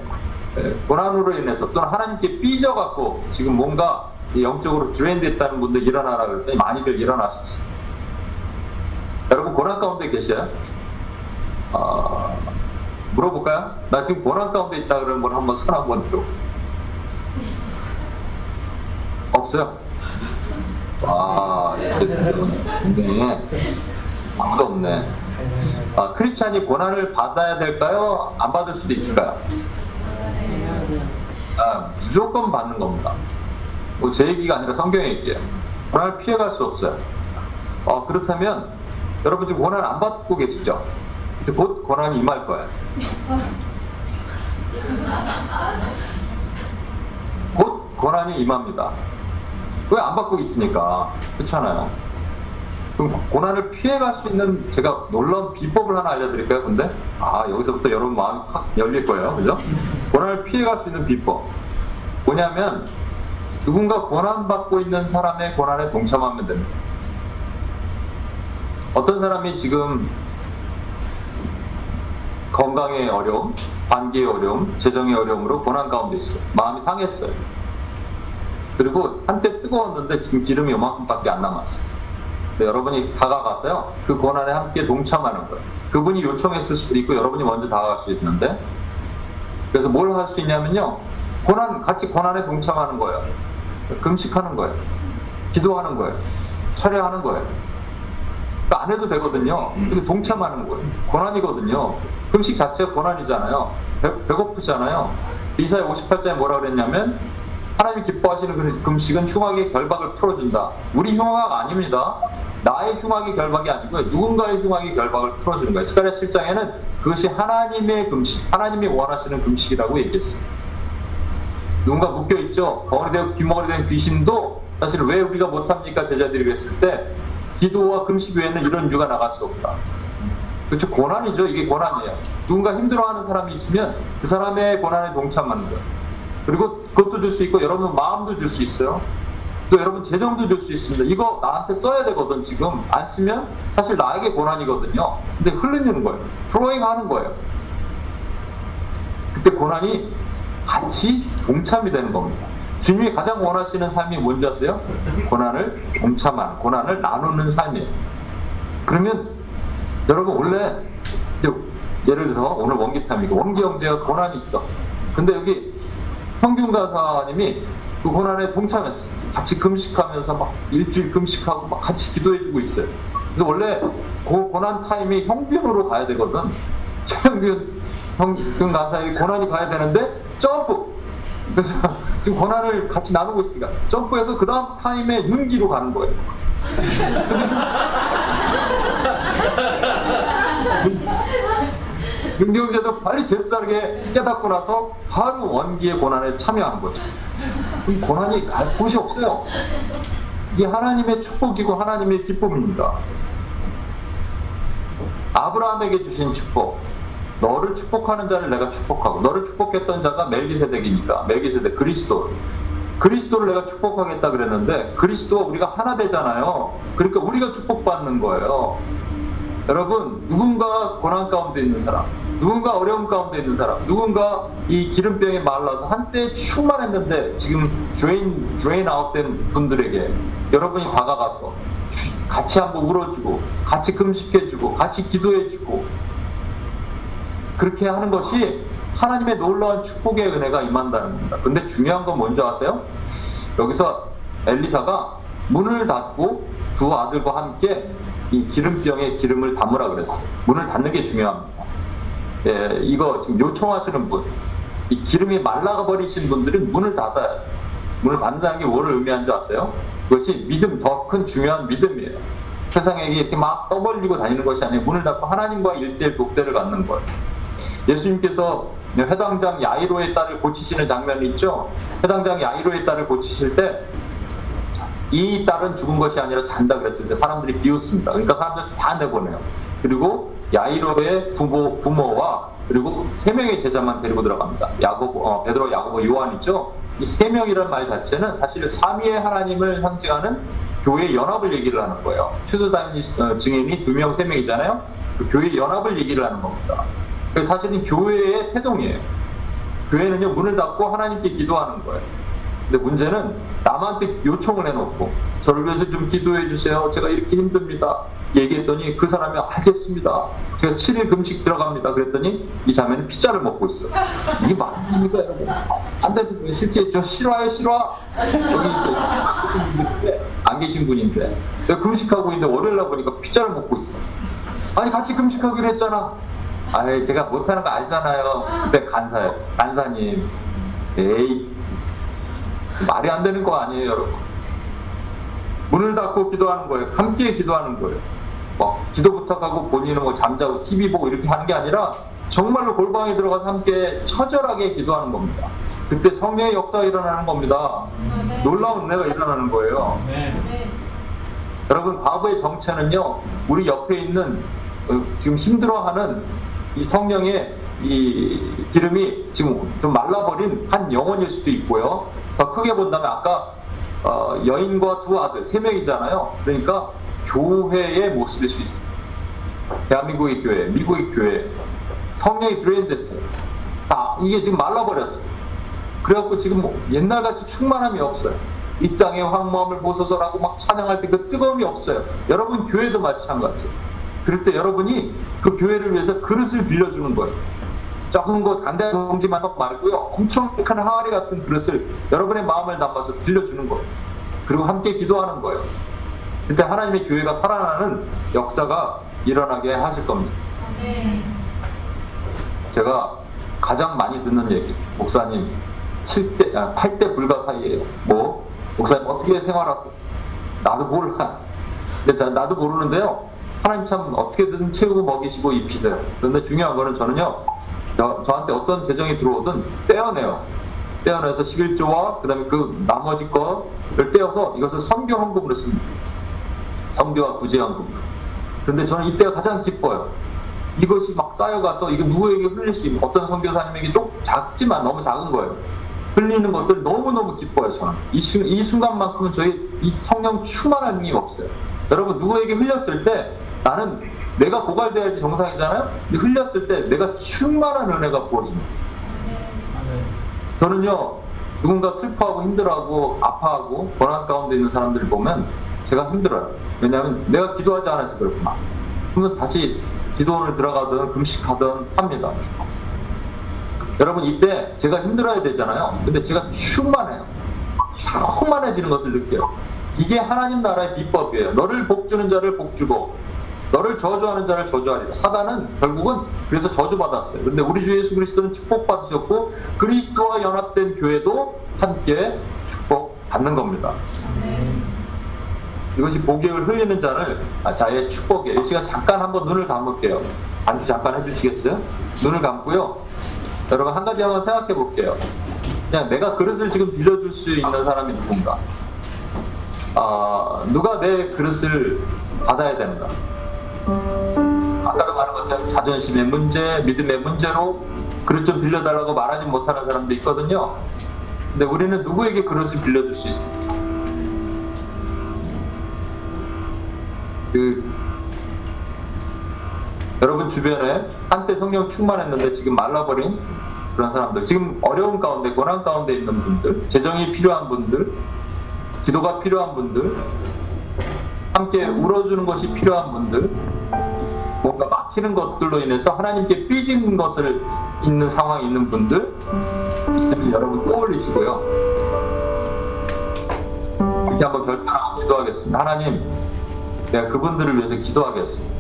고난으로 인해서 또는 하나님께 삐져갖고 지금 뭔가 이 영적으로 드레인됐다는 분들 일어나라 그랬더니 많이들 일어나셨어요. 여러분 고난 가운데 계셔요? 어, 물어볼까요? 나 지금 고난 가운데 있다 그러는 분 한번 손 한번 들어보세요. 없어요? 와, 굉장히 아무도 없네. 아, 크리스찬이 고난을 받아야 될까요? 안 받을 수도 있을까요? 아, 무조건 받는 겁니다. 뭐 제 얘기가 아니라 성경의 얘기예요. 고난을 피해갈 수 없어요. 어, 그렇다면 여러분 지금 고난 안 받고 계시죠? 근데 곧 고난이 임할 거예요. 곧 고난이 임합니다. 왜 안 받고 있으니까 그렇잖아요. 그럼 고난을 피해갈 수 있는 제가 놀라운 비법을 하나 알려드릴까요? 근데 아 여기서부터 여러분 마음이 확 열릴 거예요, 그죠? 고난을 피해갈 수 있는 비법 뭐냐면 누군가 고난 받고 있는 사람의 고난에 동참하면 됩니다. 어떤 사람이 지금 건강의 어려움, 관계의 어려움, 재정의 어려움으로 고난 가운데 있어요. 마음이 상했어요. 그리고 한때 뜨거웠는데 지금 기름이 요만큼밖에 안 남았어요. 근데 여러분이 다가가서요, 그 고난에 함께 동참하는 거예요. 그분이 요청했을 수도 있고 여러분이 먼저 다가갈 수 있는데, 그래서 뭘 할 수 있냐면요, 고난 같이 고난에 동참하는 거예요. 금식하는 거예요. 기도하는 거예요. 철회하는 거예요. 그러니까 안 해도 되거든요. 동참하는 거예요. 고난이거든요. 금식 자체가 고난이잖아요. 배, 배고프잖아요. 이사야 58장에 뭐라 그랬냐면 하나님이 기뻐하시는 그 금식은 흉악의 결박을 풀어준다. 우리 흉악 아닙니다. 나의 흉악의 결박이 아니고 누군가의 흉악의 결박을 풀어주는 거예요. 스가랴 7장에는 그것이 하나님의 금식, 하나님이 원하시는 금식이라고 얘기했어요. 누군가 묶여 있죠. 덩어리 되고 귀머거리 된 귀신도 사실 왜 우리가 못합니까 제자들이 그랬을 때 기도와 금식 외에는 이런 이유가 나갈 수 없다. 그렇죠. 고난이죠. 이게 고난이에요. 누군가 힘들어하는 사람이 있으면 그 사람의 고난에 동참하는 거예요. 그리고 그것도 줄 수 있고 여러분 마음도 줄 수 있어요. 또 여러분 재정도 줄 수 있습니다. 이거 나한테 써야 되거든 지금 안 쓰면 사실 나에게 고난이거든요. 근데 흘리는 거예요. 플로잉 하는 거예요. 그때 고난이 같이 동참이 되는 겁니다. 주님이 가장 원하시는 삶이 뭔지 아세요? 고난을 동참하는, 고난을 나누는 삶이에요. 그러면 여러분 원래 예를 들어서 오늘 원기탐이고 원기 형제가 고난이 있어. 근데 여기 평균 가사님이 그 고난에 동참했어. 같이 금식하면서 막 일주일 금식하고 막 같이 기도해주고 있어요. 그래서 원래 그 고난 타임이 형균으로 가야 되거든. 최평균 평균 가사의 고난이 가야 되는데 점프. 그래서 *laughs* 지금 고난을 같이 나누고 있으니까 점프해서 그 다음 타임에 윤기로 가는 거예요. *laughs* 윤경제도 빨리 잽싸르게 깨닫고 나서 바로 원기의 고난에 참여하는 거죠. 이 고난이 갈 곳이 없어요. 이게 하나님의 축복이고 하나님의 기쁨입니다. 아브라함에게 주신 축복. 너를 축복하는 자를 내가 축복하고 너를 축복했던 자가 멜기세덱이니까 멜기세덱 그리스도 그리스도를 내가 축복하겠다 그랬는데 그리스도와 우리가 하나 되잖아요. 그러니까 우리가 축복받는 거예요. 여러분 누군가 고난 가운데 있는 사람, 누군가 어려움 가운데 있는 사람, 누군가 이 기름병이 말라서 한때 충만했는데 지금 drain drain out된 분들에게 여러분이 다가가서 같이 한번 울어주고 같이 금식해주고 같이 기도해주고 그렇게 하는 것이 하나님의 놀라운 축복의 은혜가 임한다는 겁니다. 근데 중요한 건 뭔지 아세요? 여기서 엘리사가 문을 닫고 두 아들과 함께 이 기름병에 기름을 담으라 그랬어요. 문을 닫는 게 중요합니다. 예, 이거 지금 요청하시는 분, 이 기름이 말라가 버리신 분들은 문을 닫아요. 문을 닫는다는 게 뭐를 의미하는 줄 아세요? 그것이 믿음, 더 큰 중요한 믿음이에요. 세상에 이렇게 막 떠벌리고 다니는 것이 아니라 문을 닫고 하나님과 일대일 독대를 갖는 거예요. 예수님께서 회당장 야이로의 딸을 고치시는 장면이 있죠. 회당장 야이로의 딸을 고치실 때 이 딸은 죽은 것이 아니라 잔다 그랬을 때 사람들이 비웃습니다. 그러니까 사람들 다 내보내요. 그리고 야이로의 부모 부모와 그리고 세 명의 제자만 데리고 들어갑니다. 야고보, 어, 베드로, 야고보, 요한 있죠. 이 세 명이라는 말 자체는 사실 삼위의 하나님을 상징하는 교회 연합을 얘기를 하는 거예요. 최소단 어, 증인이 두 명, 세 명이잖아요. 그 교회 연합을 얘기를 하는 겁니다. 사실은 교회의 태동이에요. 교회는요 문을 닫고 하나님께 기도하는 거예요. 근데 문제는 남한테 요청을 해놓고 저를 위해서 좀 기도해 주세요. 제가 이렇게 힘듭니다. 얘기했더니 그 사람이 알겠습니다. 제가 7일 금식 들어갑니다. 그랬더니 이 자매는 피자를 먹고 있어. 이게 맞습니까 여러분? 안 됩니다. 실제 저 싫어요 싫어. 여기 있어요. 안 계신 분인데 내가 금식하고 있는데 월요일 날 보니까 피자를 먹고 있어. 아니 같이 금식하기로 했잖아. 아이 제가 못하는 거 알잖아요. 그때 간사예요. 간사님. 에이 말이 안 되는 거 아니에요, 여러분. 문을 닫고 기도하는 거예요. 함께 기도하는 거예요. 막 기도 부탁하고 본인은 뭐 잠자고 TV 보고 이렇게 하는 게 아니라 정말로 골방에 들어가서 함께 처절하게 기도하는 겁니다. 그때 성령의 역사가 일어나는 겁니다. 놀라운 은혜가 일어나는 거예요. 네. 여러분 과거의 정체는요 우리 옆에 있는 어, 지금 힘들어하는 이 성령의 이 기름이 지금 좀 말라버린 한 영혼일 수도 있고요. 더 크게 본다면 아까 어, 여인과 두 아들 세 명이잖아요. 그러니까 교회의 모습일 수 있어요. 대한민국의 교회, 미국의 교회 성령이 드레인됐어요. 아 이게 지금 말라버렸어요. 그래갖고 지금 뭐 옛날같이 충만함이 없어요. 이 땅의 황무함을 보소서라고 막 찬양할 때 그 뜨거움이 없어요. 여러분 교회도 마찬가지예요. 그럴 때 여러분이 그 교회를 위해서 그릇을 빌려주는 거예요. 작은 거 간단한 동지만 말고요. 엄청 큰 항아리 같은 그릇을 여러분의 마음을 담아서 빌려주는 거예요. 그리고 함께 기도하는 거예요. 그때 하나님의 교회가 살아나는 역사가 일어나게 하실 겁니다. 제가 가장 많이 듣는 얘기, 목사님 7대, 아, 8대 불가 사이에요. 뭐, 목사님 어떻게 생활하세요? 나도 몰라. 근데 자, 나도 모르는데요. 하나님 참 어떻게든 채우고 먹이시고 입히세요. 그런데 중요한 거는 저는요, 저, 저한테 어떤 재정이 들어오든 떼어내요. 떼어내서 11조와 그 다음에 그 나머지 거를 떼어서 이것을 선교 헌금으로 씁니다. 선교와 구제 헌금. 그런데 저는 이때가 가장 기뻐요. 이것이 막 쌓여가서 이거 누구에게 흘릴 수 있는 어떤 선교사님에게 좀 작지만 너무 작은 거예요. 흘리는 것들 너무너무 기뻐요, 저는. 이, 순- 이 순간만큼은 저희 이 성령 충만함이 없어요. 여러분, 누구에게 흘렸을 때 나는 내가 고갈돼야지 정상이잖아요? 흘렸을 때 내가 충만한 은혜가 부어집니다. 저는요, 누군가 슬퍼하고 힘들어하고 아파하고 고난 가운데 있는 사람들을 보면 제가 힘들어요. 왜냐하면 내가 기도하지 않아서 그렇구나. 그러면 다시 기도원을 들어가든 금식하든 합니다. 여러분 이때 제가 힘들어야 되잖아요. 근데 제가 충만해요. 충만해지는 것을 느껴요. 이게 하나님 나라의 비법이에요. 너를 복주는 자를 복주고 너를 저주하는 자를 저주하리라. 사단은 결국은 그래서 저주받았어요. 근데 우리 주 예수 그리스도는 축복받으셨고 그리스도와 연합된 교회도 함께 축복받는 겁니다. 이것이 복역을 흘리는 자를 아, 자의 축복이에요. 이 시간 잠깐 한번 눈을 감을게요. 안주 잠깐 해주시겠어요? 눈을 감고요. 여러분 한 가지 한번 생각해 볼게요. 그냥 내가 그릇을 지금 빌려줄 수 있는 사람이 누군가? 아, 누가 내 그릇을 받아야 된다. 아까도 말한 것처럼 자존심의 문제, 믿음의 문제로 그릇 좀 빌려달라고 말하지 못하는 사람도 있거든요. 근데 우리는 누구에게 그릇을 빌려줄 수 있습니까? 그 여러분 주변에 한때 성령 충만했는데 지금 말라버린 그런 사람들, 지금 어려운 가운데, 고난 가운데 있는 분들, 재정이 필요한 분들, 기도가 필요한 분들, 함께 울어주는 것이 필요한 분들, 뭔가 막히는 것들로 인해서 하나님께 삐진 것을 있는 상황에 있는 분들 있으면 여러분 떠올리시고요. 이렇게 한번 결단하고 기도하겠습니다. 하나님, 내가 그분들을 위해서 기도하겠습니다.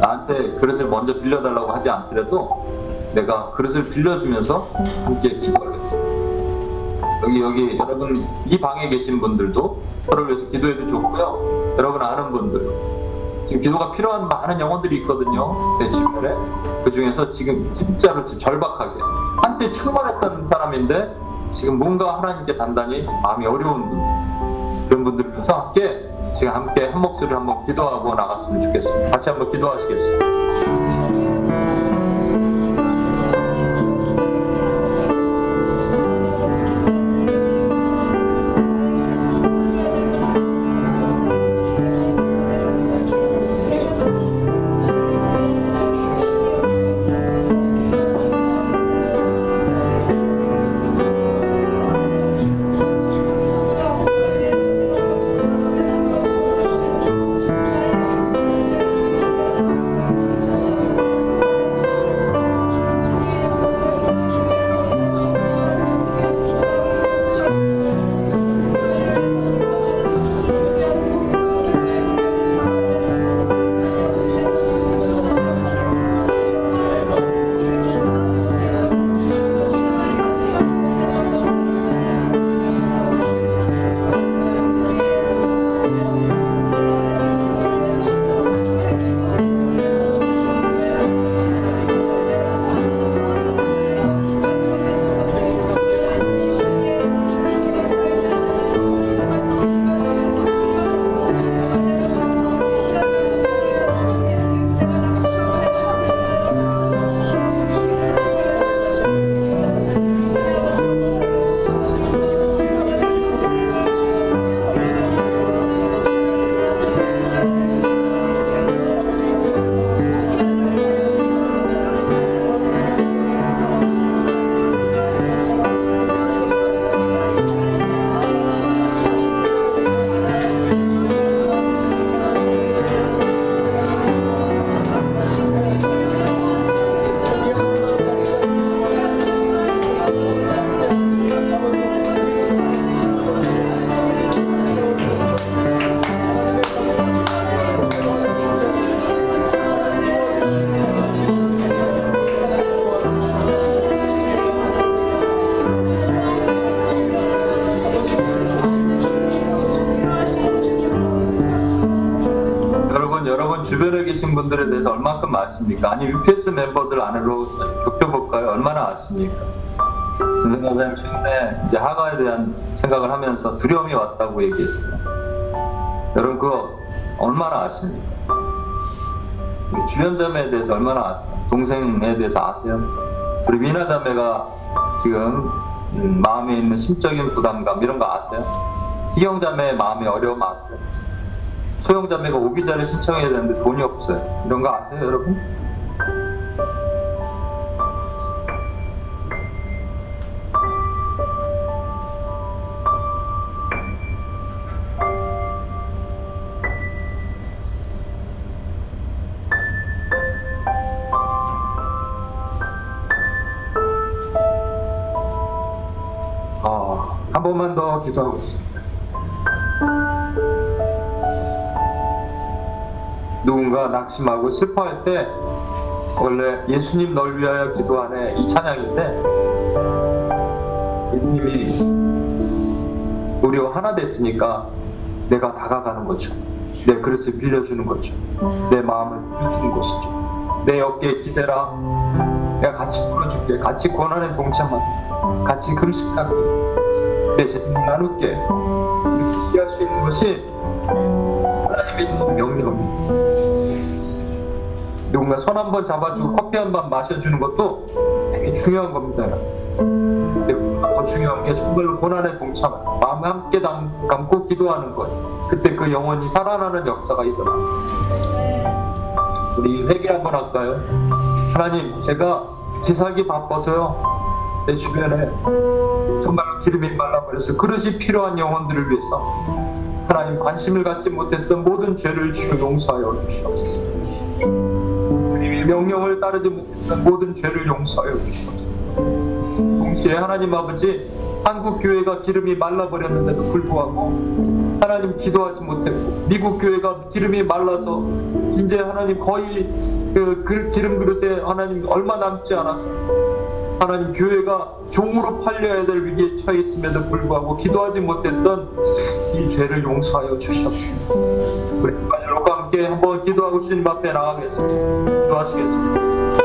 나한테 그릇을 먼저 빌려달라고 하지 않더라도 내가 그릇을 빌려주면서 함께 기도하겠습니다. 여기 여기 여러분 이 방에 계신 분들도 서로를 위해서 기도해도 좋고요. 여러분 아는 분들 지금 기도가 필요한 많은 영혼들이 있거든요. 내 주변에 그 중에서 지금 진짜로 절박하게 한때 충만했던 사람인데 지금 뭔가 하나님께 단단히 마음이 어려운 분들 그런 분들을 위해서 함께 지금 함께 한 목소리로 한번 기도하고 나갔으면 좋겠습니다. 같이 한번 기도하시겠습니다. 분들에 대해서 얼마큼 아십니까? 아니 UPS 멤버들 안으로 좁혀볼까요? 얼마나 아십니까? 윤석열 선생님 최근에 이제 하가에 대한 생각을 하면서 두려움이 왔다고 얘기했어요. 여러분 그거 얼마나 아십니까? 우리 주연 자매에 대해서 얼마나 아세요? 동생에 대해서 아세요? 우리 미나 자매가 지금 음, 마음에 있는 심적인 부담감 이런 거 아세요? 희경 자매의 마음의 어려움 아세요? 소영 자매가 오기자를 신청해야 되는데 돈이 없어요. 이런 거 아세요, 여러분? 아, 한 번만 더 기도하고 있습니다. 누군가 낙심하고 슬퍼할 때 원래 예수님 널 위하여 기도하네 이 찬양인데 예수님이 우리와 하나 됐으니까 내가 다가가는 거죠. 내 그릇을 빌려주는 거죠. 내 마음을 빌려주는 것이죠. 내 어깨에 기대라. 내가 같이 풀어줄게. 같이 고난에 동참하게. 같이 금식하게. 내 재능을 나눌게. 이렇게 할수 있는 것이 명령입니다. 누군가 손 한 번 잡아주고 커피 한 번 마셔주는 것도 되게 중요한 겁니다. 근데 더 중요한 게 정말로 고난에 동참하는 마음 함께 담, 감고 기도하는 것. 그때 그 영혼이 살아나는 역사가 일어납니다. 우리 회개 한번 할까요? 하나님, 제가 지살기 바빠서요. 내 주변에 정말로 기름이 말라버려서 그릇이 필요한 영혼들을 위해서 하나님 관심을 갖지 못했던 모든 죄를 주여 용서하여 주시옵소서. 주님의 명령을 따르지 못했던 모든 죄를 용서하여 주시옵소서. 동시에 하나님 아버지 한국 교회가 기름이 말라버렸는데도 불구하고 하나님 기도하지 못했고 미국 교회가 기름이 말라서 이제 하나님 거의 그, 그 기름 그릇에 하나님 얼마 남지 않아서 하나님 교회가 종으로 팔려야 될 위기에 처해 있음에도 불구하고 기도하지 못했던 이 죄를 용서하여 주시옵소서. 우리 여러분과 함께 한번 기도하고 주님 앞에 나가겠습니다. 기도하시겠습니다.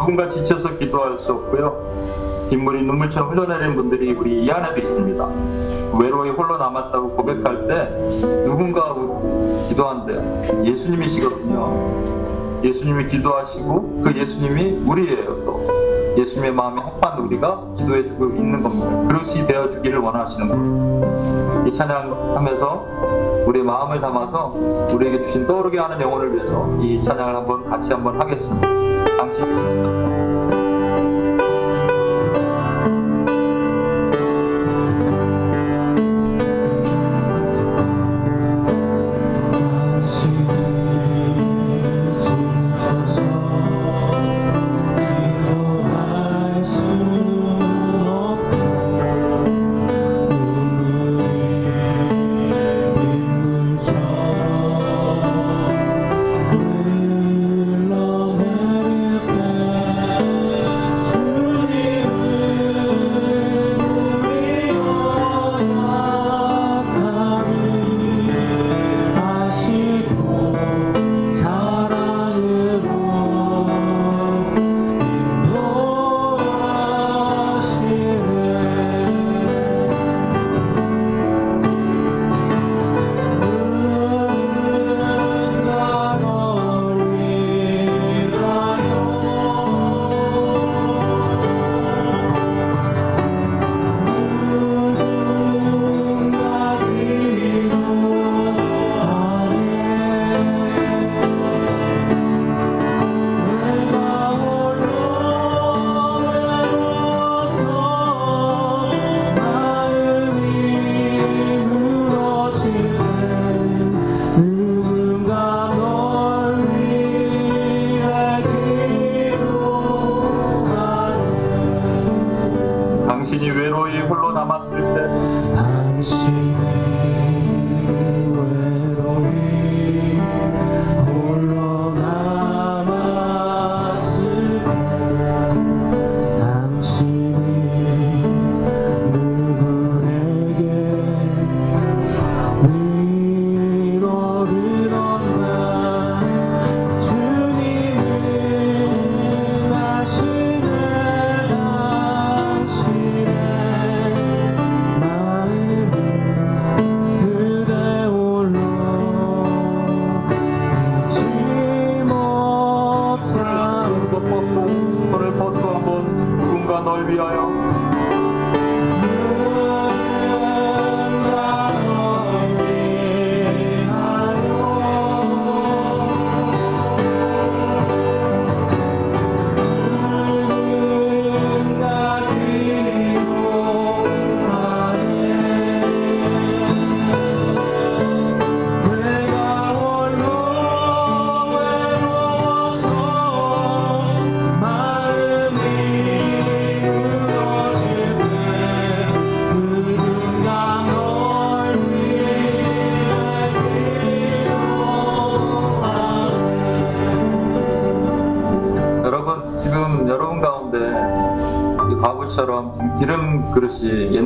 누군가 지쳐서 기도할 수 없고요. 빗물이 눈물처럼 흘러내리는 분들이 우리 이 안에도 있습니다. 외로이 홀로 남았다고 고백할 때 누군가 기도한대요. 예수님이시거든요. 예수님이 기도하시고 그 예수님이 우리예요 또. 예수님의 마음에 합한 우리가 기도해주고 있는 겁니다. 그릇이 되어주기를 원하시는 겁니다. 이 찬양하면서 우리 마음을 담아서 우리에게 주신 떠오르게 하는 영혼을 위해서 이 찬양을 한번 같이 한번 하겠습니다. 당신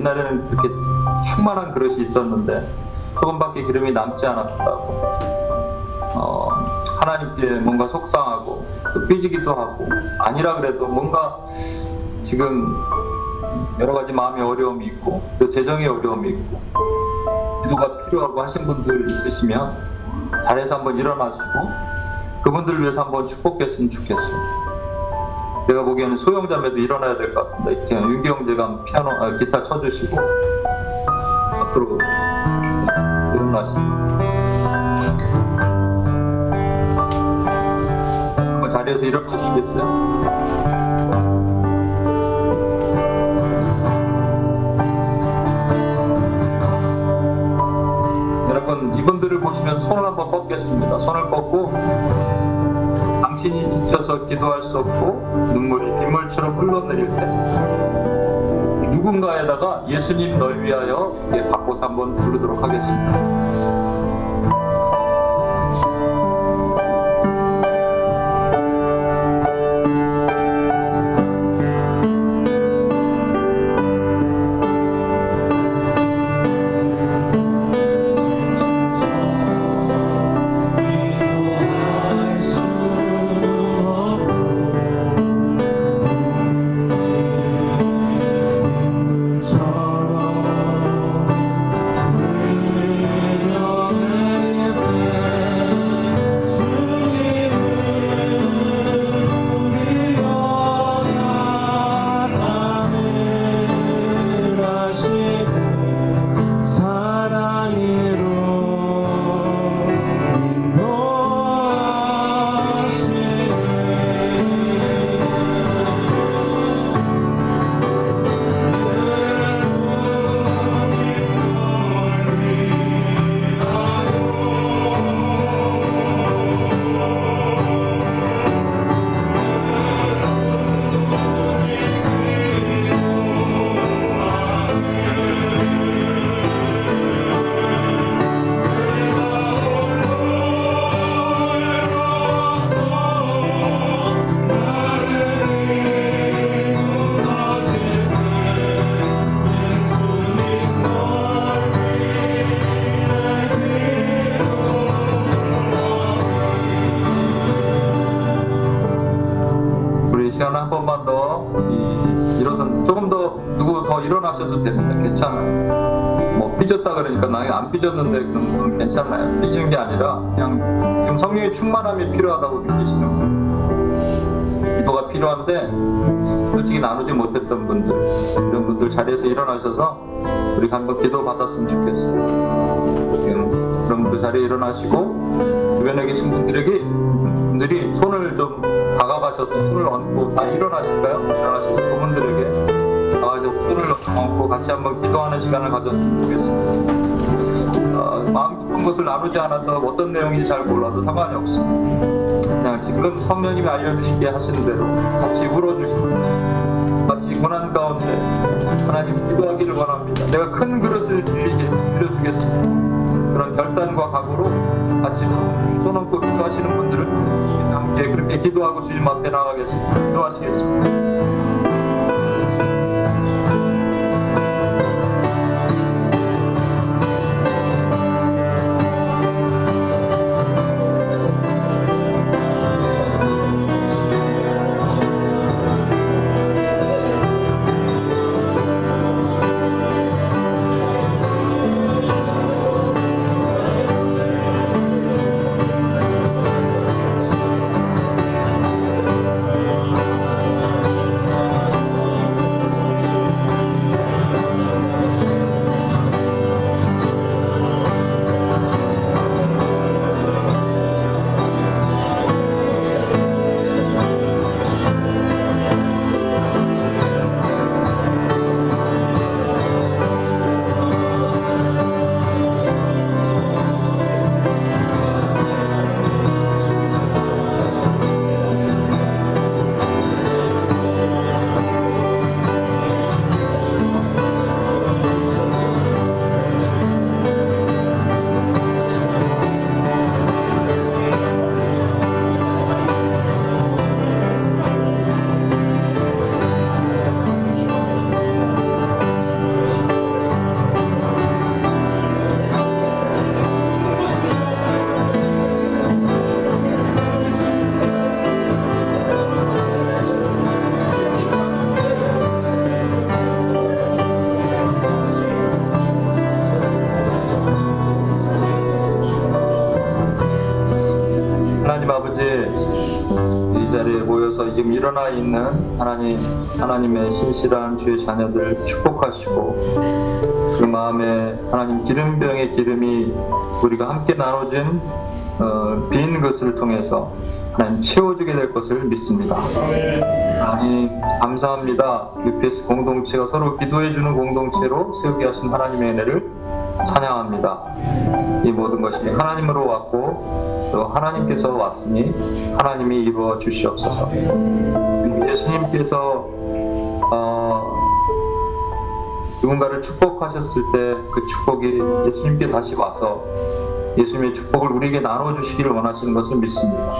옛날에는 그렇게 충만한 그릇이 있었는데 조금밖에 기름이 남지 않았다고 어, 하나님께 뭔가 속상하고 또 삐지기도 하고 아니라 그래도 뭔가 지금 여러 가지 마음의 어려움이 있고 또 재정의 어려움이 있고 기도가 필요하고 하신 분들 있으시면 자리에서 한번 일어나시고 그분들 위해서 한번 축복했으면 좋겠어요. 내가 보기에는 소영자매도 일어나야 될 것 같은데 지금 윤기 형제가 피아노 아, 기타 쳐주시고 앞으로 일어나시고 자리에서 일어나시겠어요? 여러분 이분들을 보시면 손을 한번 뻗겠습니다. 손을 뻗고 당신이 지쳐서 기도할 수 없고 눈물이 빗물처럼 흘러내릴 때 누군가에다가 예수님 널 위하여 예, 바꿔서 한번 부르도록 하겠습니다. 일어나셔도 됩니다. 괜찮아요. 뭐 삐졌다 그러니까 나안 삐졌는데 그건 건 괜찮아요. 삐지는 게 아니라 그냥 지금 성령의 충만함이 필요하다고 느끼시는 분. 기도가 필요한데 솔직히 나누지 못했던 분들 이런 분들 자리에서 일어나셔서 우리 한번 기도 받았으면 좋겠어요. 지금 그런 분들 자리에 일어나시고 주변에 계신 분들에게 분들이 손을 좀 다가가셔서 손을 얹고 다 일어나실까요? 일어나셔서 그분들에게 다가가셔서 손을 얹고 같이 한번 기도하는 시간을 가졌으면 좋겠습니다. 어, 마음 깊은 것을 나누지 않아서 어떤 내용인지 잘 몰라도 상관이 없습니다. 그냥 지금 성령님이 알려주시게 하시는 대로 같이 울어주시고 같이 고난 가운데 하나님 기도하기를 원합니다. 내가 큰 그릇을 빌리게 빌려주겠습니다. 그런 결단과 각오로 같이 손 얹고 기도하시는 분들은 함께 그렇게 기도하고 주님 앞에 나가겠습니다. 기도하시겠습니다. 하나님 하나님의 신실한 주의 자녀들 축복하시고 그 마음에 하나님 기름병의 기름이 우리가 함께 나눠준 어, 빈 것을 통해서 하나님 채워주게 될 것을 믿습니다. 하나님 감사합니다. UPS 공동체가 서로 기도해주는 공동체로 세우게 하신 하나님의 은혜를 찬양합니다. 이 모든 것이 하나님으로 왔고 또 하나님께서 왔으니 하나님이 이루어 주시옵소서. 예수님께서 어, 누군가를 축복하셨을 때 그 축복이 예수님께 다시 와서 예수님의 축복을 우리에게 나눠주시기를 원하시는 것을 믿습니다.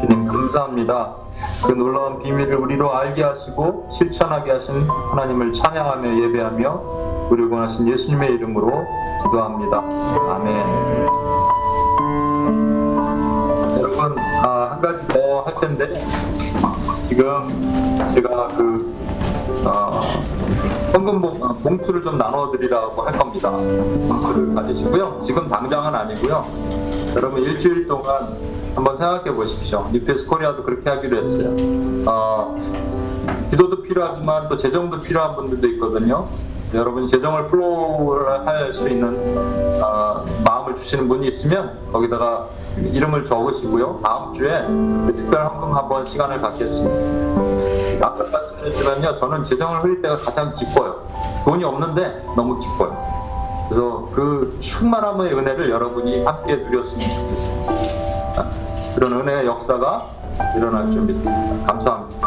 주님 감사합니다. 그 놀라운 비밀을 우리로 알게 하시고 실천하게 하신 하나님을 찬양하며 예배하며 우리를 원하신 예수님의 이름으로 기도합니다. 아멘. 여러분 아, 한 가지 더 할 텐데 지금 제가 그 어, 현금 봉, 어, 봉투를 좀 나눠드리라고 할 겁니다. 봉투를 가지시고요. 지금 당장은 아니고요. 여러분 일주일 동안 한번 생각해 보십시오. 뉴페스 코리아도 그렇게 하기로 했어요. 어, 기도도 필요하지만 또 재정도 필요한 분들도 있거든요. 여러분이 재정을 flow를 할수 있는 어, 마음을 주시는 분이 있으면 거기다가 이름을 적으시고요. 다음 주에 그 특별 헌금 한번 시간을 갖겠습니다. 아까 말씀드렸지만요, 저는 재정을 흘릴 때가 가장 기뻐요. 돈이 없는데 너무 기뻐요. 그래서 그 충만함의 은혜를 여러분이 함께 누렸으면 좋겠습니다. 그런 은혜의 역사가 일어날 줄 믿습니다. 감사합니다.